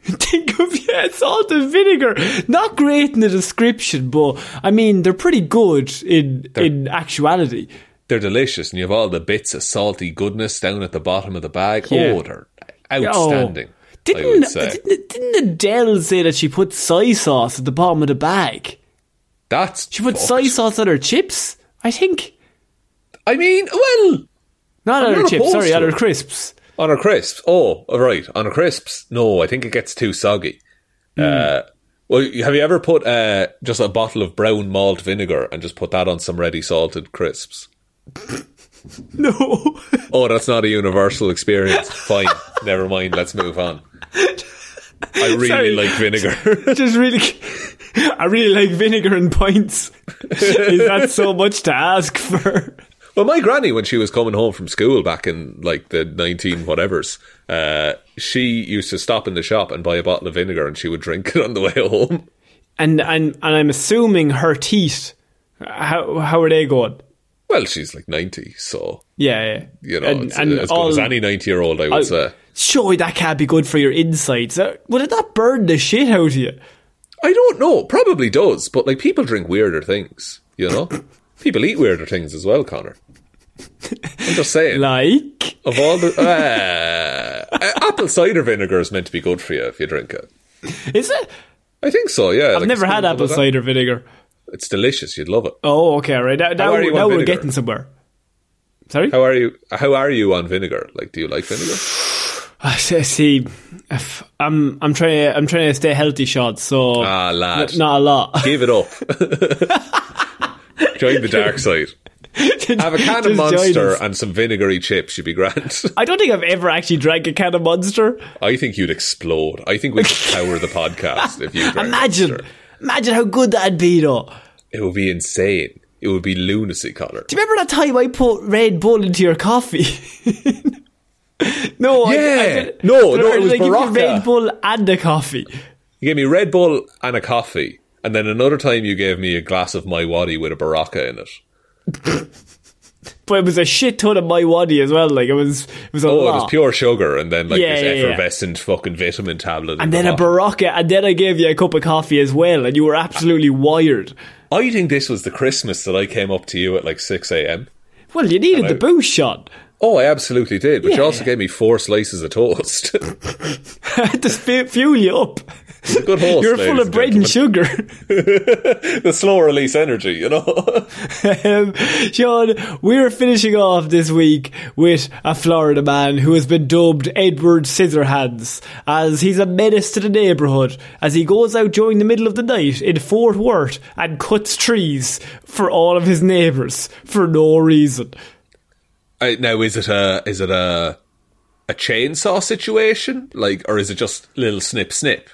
think of yeah, salt and vinegar. Not great in the description, but I mean they're pretty good in in actuality. They're delicious, and you have all the bits of salty goodness down at the bottom of the bag. Yeah. Oh, they're outstanding. Oh, didn't didn't, didn't Adele say that she put soy sauce at the bottom of the bag? that's She put fucked. soy sauce on her chips. I think I mean, well, not I'm on her chips. Sorry, on her crisps. on our crisps. Oh, right. on her crisps. No, I think it gets too soggy. Uh, well, have you ever put uh, just a bottle of brown malt vinegar and just put that on some ready salted crisps? No. Oh, that's not a universal experience. Fine, never mind. Let's move on. I really Sorry. like vinegar. just really, I really like vinegar and pints. Is that so much to ask for? Well, my granny, when she was coming home from school back in like the 19 whatevers, uh, she used to stop in the shop and buy a bottle of vinegar and she would drink it on the way home. And and and I'm assuming her teeth. How how are they going? Well, she's like 90, so, Yeah, yeah. you know, and, and as all- good as any 90 year old, I would I- say. Surely that can't be good for your insides. Uh, Would it not burn the shit out of you? I don't know. Probably does, but like people drink weirder things, you know? people eat weirder things as well, Connor. I'm just saying. Like, of all the. Uh, uh, apple cider vinegar is meant to be good for you if you drink it. is it? I think so, yeah. I've never had apple cider vinegar. It's delicious. You'd love it. Oh, okay, right. Now, now, you now we're getting somewhere. Sorry? How are you? How are you on vinegar? Like, do you like vinegar? I see- see. I'm I'm trying I'm trying to stay healthy, shot. So Ah, lad. n- not a lot. Give it up. Join the dark side. Have a can of Monster and some vinegary chips. You'd be grand. I don't think I've ever actually drank a can of Monster. I think you'd explode. I think we could power the podcast if you drank Imagine, Monster. imagine how good that'd be, though. It would be insane. It would be lunacy, Connor. Do you remember that time I put Red Bull into your coffee? no, Yeah. I, did- No, no, it was like, give you Berocca. Red Bull and a coffee. You gave me Red Bull and a coffee, and then another time you gave me a glass of MiWadi with a Berocca in it. But it was a shit ton of MiWadi as well. Like it was, it was a Oh, lot. it was pure sugar, and then like Yeah, this yeah, yeah. effervescent fucking vitamin tablet. and the then a. Berocca, and then I gave you a cup of coffee as well, and you were absolutely wired. I think this was the Christmas that I came up to you at like six a.m. Well, you needed the I- boost shot. Oh, I absolutely did. But you also gave me four slices of toast. To fuel you up. It's a good host. You're full of bread and sugar. the slow release energy, you know. um, Sean, we're finishing off this week with a Florida man who has been dubbed Edward Scissorhands as he's a menace to the neighbourhood as he goes out during the middle of the night in Fort Worth and cuts trees for all of his neighbours for no reason. I, now, is it a is it a a chainsaw situation, like, or is it just little snip snip?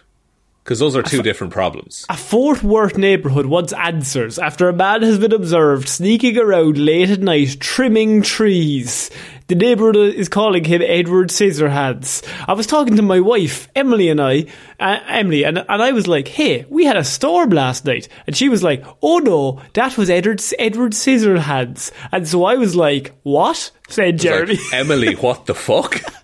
Because those are two different problems. A Fort Worth neighbourhood wants answers after a man has been observed sneaking around late at night trimming trees. The neighbourhood is calling him Edward Scissorhands. I was talking to my wife, Emily, and I, uh, Emily, and, and I was like, hey, we had a storm last night. And she was like, oh no, that was Edward, Edward Scissorhands. And so I was like, what? Said Jeremy. Like, Emily, what the fuck?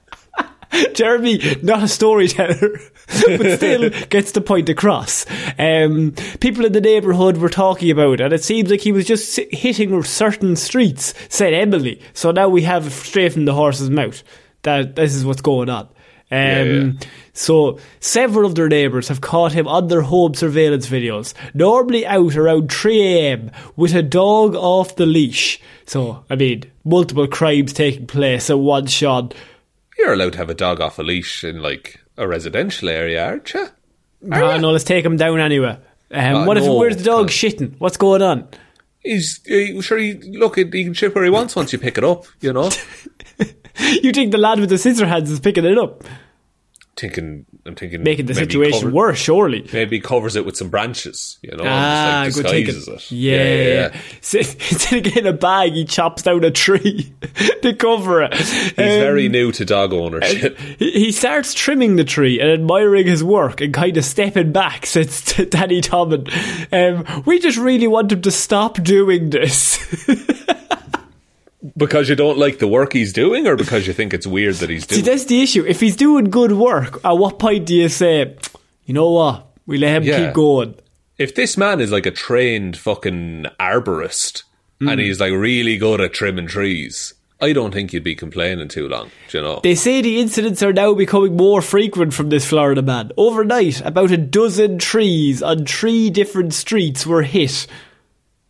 Jeremy, not a storyteller, but still gets the point across. Um, people in the neighbourhood were talking about it, and it seems like he was just hitting certain streets, said Emily. So now we have straight from the horse's mouth that this is what's going on. Um, yeah. So several of their neighbours have caught him on their home surveillance videos, normally out around 3am with a dog off the leash. So, I mean, multiple crimes taking place at one shot. You're allowed to have a dog off a leash in like a residential area, aren't you? Ah, no, let's take him down anyway. Um, Ah, what if no, where's the dog shitting? What's going on? He's uh, sure. He, look, he can shit where he wants once you pick it up. You know, You think the lad with the scissor hands is picking it up, thinking. I'm thinking making the situation cover- worse? Surely. Maybe covers it with some branches. You know, Ah, just, good like thinking. it. Yeah, yeah, yeah. So, Instead of getting a bag, he chops down a tree to cover it. He's Um, very new to dog ownership. He he starts trimming the tree and admiring his work and kind of stepping back, says to Danny Tomlin. Um, we just really want him to stop doing this. Because you don't like the work he's doing, or because you think it's weird that he's doing. See, that's the issue. If he's doing good work, at what point do you say, you know what, we let him Yeah. keep going? if this man is like a trained fucking arborist Mm. and he's like really good at trimming trees, I don't think you'd be complaining too long. Do you know? They say the incidents are now becoming more frequent from this Florida man. Overnight, about a dozen trees on three different streets were hit.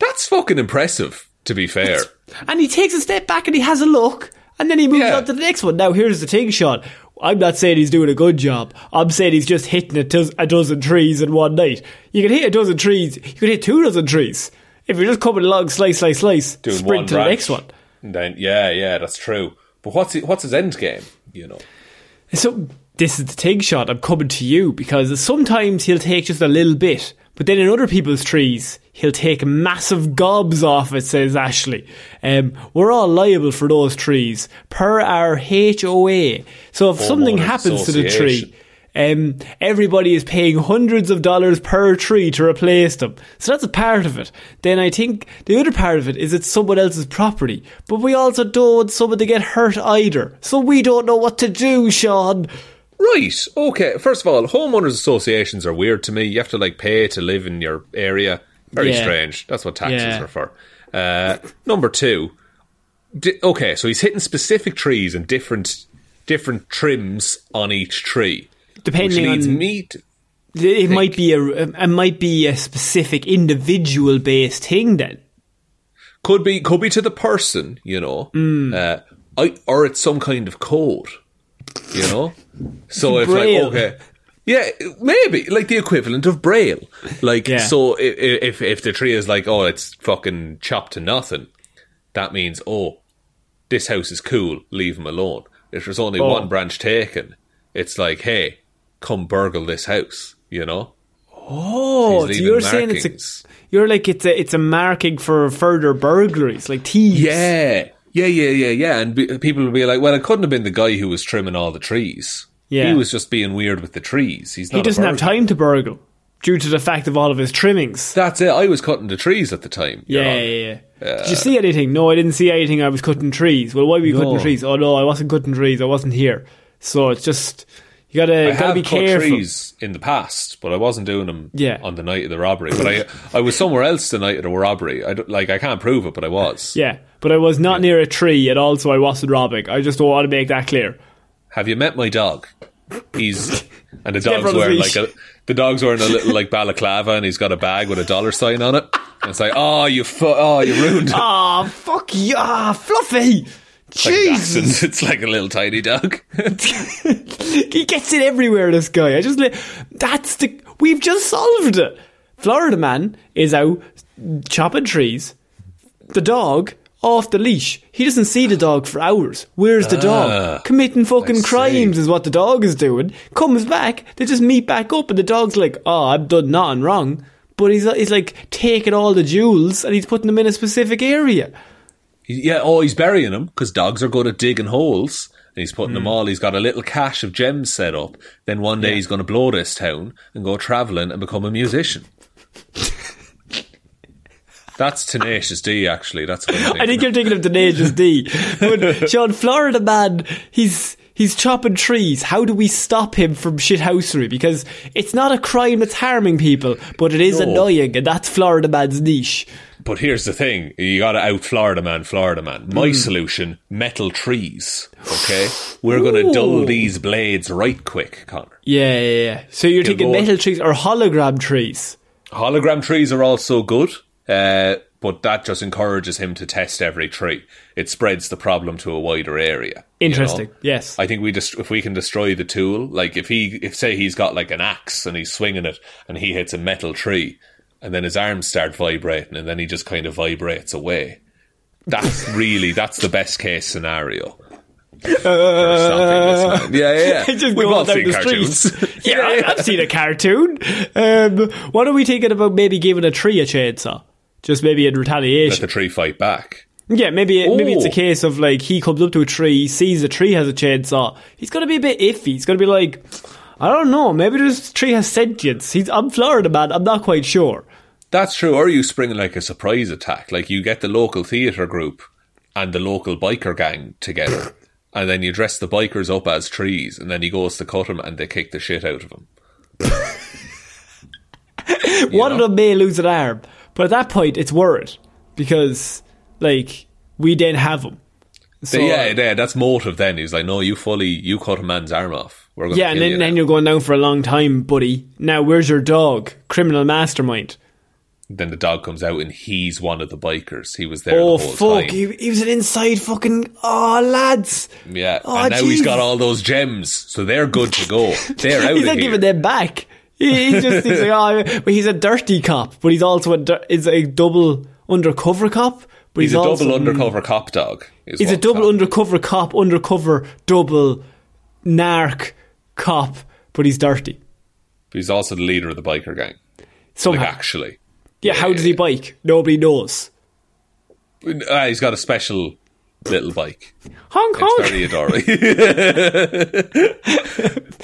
That's fucking impressive. To be fair, And he takes a step back and he has a look, and then he moves Yeah. on to the next one. Now, here's the thing, Sean. I'm not saying he's doing a good job. I'm saying he's just hitting a, a dozen trees in one night. You can hit a dozen trees. You can hit two dozen trees. If you're just coming along, slice, slice, slice, doing sprint to branch, the next one. And then yeah, yeah, that's true. But what's he, what's his end game? You know, So this is the thing, shot. I'm coming to you because sometimes he'll take just a little bit, But then in other people's trees, he'll take massive gobs off it, says Ashley. Um, we're all liable for those trees per our HOA. So if something happens to the tree, um, everybody is paying hundreds of dollars per tree to replace them. So that's a part of it. Then I think the other part of it is it's someone else's property. But we also don't want someone to get hurt either. So we don't know what to do, Sean. Right. Okay. First of all, homeowners associations are weird to me. You have to like pay to live in your area. Very Yeah. strange. That's what taxes Yeah. are for. Uh, number two. Di- okay, so he's hitting specific trees and different different trims on each tree, which Depending leads on me to, it might be a it might be a specific individual based thing then. could be could be to the person, you know, Hmm. uh, I, or it's some kind of code, you know. So if Braille. like okay, yeah, maybe like the equivalent of braille. Like Yeah. so, i- i- if if the tree is like oh it's fucking chopped to nothing, that means oh this house is cool, leave him alone. If there's only Oh. one branch taken, it's like hey, come burgle this house, you know. Oh, so you're saying it's a you're like it's a it's a marking for further burglaries, like thieves. Yeah, yeah, yeah, yeah, yeah. And be, people will be like, "Well, it couldn't have been the guy who was trimming all the trees. Yeah. he was just being weird with the trees. He's not he doesn't have time to burgle due to the fact of all of his trimmings. That's it. I was cutting the trees at the time. Yeah, yeah, yeah. Did you see anything? No, I didn't see anything. I was cutting trees. Well, why were you No. cutting trees? Oh no, I wasn't cutting trees. I wasn't here. So it's just you gotta I gotta have be cut careful. trees in the past, but I wasn't doing them Yeah. on the night of the robbery. But I, I was somewhere else the night of the robbery. I like I can't prove it, but I was. Yeah, but I was not near a tree at all, so I wasn't robbing. I just don't want to make that clear. Have you met my dog? He's and the dog's wearing like a the dog's wearing a little like balaclava and he's got a bag with a dollar sign on it. And it's like, oh, you fu- oh, you ruined it. Ah, fuck you, ah, Fluffy. Like Jesus, Dachshund. It's like a little tiny dog. he gets it everywhere. This guy, I just that's the we've just solved it. Florida man is out chopping trees. The dog off the leash. He doesn't see the dog for hours. Where's the Ah, dog? Committing fucking crimes is what the dog is doing. Comes back, they just meet back up, and the dog's like, "Oh, I've done nothing wrong." But he's he's like taking all the jewels and he's putting them in a specific area. Yeah, oh, he's burying them because dogs are good at digging holes. And he's putting Hmm. them all. He's got a little cache of gems set up. Then one day he's going to blow this town and go travelling and become a musician. That's Tenacious D, actually. That's what I'm think you're thinking of Tenacious D. But Sean, Florida man, he's he's chopping trees. How do we stop him from shithousery? Because it's not a crime that's harming people, but it is No. annoying, and that's Florida man's niche. But here's the thing: you got to out Florida man, Florida man. My solution: metal trees. Okay, we're going to dull these blades right quick, Connor. Yeah, yeah, yeah. So you're thinking go- metal trees or hologram trees? Hologram trees are also good, uh, but that just encourages him to test every tree. It spreads the problem to a wider area. you know? Interesting. Yes. I think we just if we can destroy the tool, like if he if say he's got like an axe and he's swinging it and he hits a metal tree, and then his arms start vibrating and then he just kind of vibrates away. That's really that's the best case scenario. For stopping this man. Yeah, yeah, yeah. Just We've all down seen the cartoons. streets. yeah, I- I've seen a cartoon. Um, what are we thinking about maybe giving a tree a chainsaw? Just maybe in retaliation. Let the tree fight back. Yeah, maybe it, maybe it's a case of like he comes up to a tree, sees the tree has a chainsaw. He's gonna be a bit iffy. He's gonna be like, I don't know. Maybe this tree has sentience. He's I'm Florida man. I'm not quite sure. That's true. Or you spring like a surprise attack. Like you get the local theatre group and the local biker gang together. And then you dress the bikers up as trees, and then he goes to cut them, and they kick the shit out of him. One of them may lose an arm, but at that point it's worried because like we then have him. So, yeah, uh, yeah, that's motive. Then he's like, "No, you fully, you cut a man's arm off. We're going to yeah, and then, you then you're going down for a long time, buddy. Now where's your dog? Criminal mastermind. Then the dog comes out, and he's one of the bikers. He was there Oh the whole fuck! He, he was an inside fucking. Oh lads. Yeah, Oh, and now he's got all those gems, so they're good to go. They're out he's not here. giving them back. He- He's just he's like, oh, but he's a dirty cop, but he's also a dir- is a double undercover cop. But he's, he's a also, double undercover cop dog. He's a double undercover cop, undercover double narc cop, but he's dirty. He's also the leader of the biker gang. Somehow. Like actually. yeah, how does he bike? Nobody knows. Ah, he's got a special little bike. Hong Kong. It's very adorable.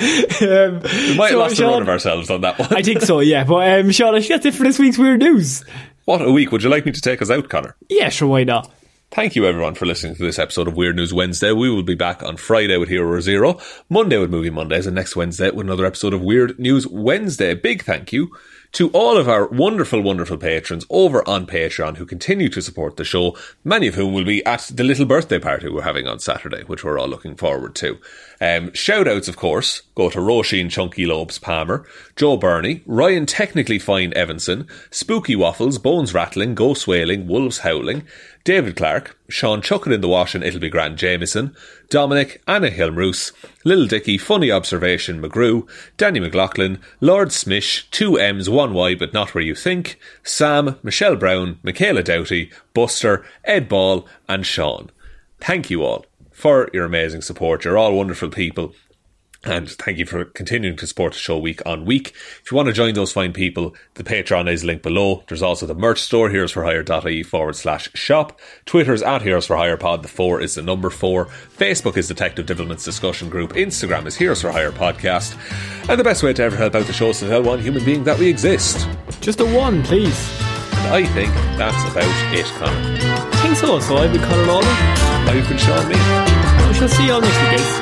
we might have so, lost the run of ourselves on that one. I think so, yeah. But um, Sean, I think that's it for this week's weird news. what a week. Would you like me to take us out, Connor? Yeah, sure, why not? Thank you everyone for listening to this episode of Weird News Wednesday. We will be back on Friday with Hero Zero, Monday with Movie Mondays, and next Wednesday with another episode of Weird News Wednesday. Big thank you to all of our wonderful, wonderful patrons over on Patreon who continue to support the show, many of whom will be at the little birthday party we're having on Saturday, which we're all looking forward to. Um, shout outs, of course, go to Roisin Chunky Lobes Palmer, Joe Burney, Ryan Technically Fine Evanson, Spooky Waffles, Bones Rattling, Ghost Wailing, Wolves Howling, David Clark, Sean Chuckin in the Wash and It'll Be Grand Jameson, Dominic, Anna Hilmroos, Little Dicky, Funny Observation, McGrew, Danny McLaughlin, Lord Smish, two M's, one Y, but not where you think, Sam, Michelle Brown, Michaela Doughty, Buster, Ed Ball, and Sean. Thank you all for your amazing support. You're all wonderful people. And thank you for continuing to support the show week on week. If you want to join those fine people, the Patreon is linked below. There's also the merch store, heroesforhire.ie forward slash shop. Twitter's at Heroes for Hire Pod. The four is the number four. Facebook is Detective Divilment's discussion group. Instagram is Heroes for Hire Podcast. And the best way to ever help out the show is to tell one human being that we exist. Just a one, please. And I think that's about it, Connor. I think so. So I've been Conor Lawler. I've been Sean Me. We shall see you all next week, guys.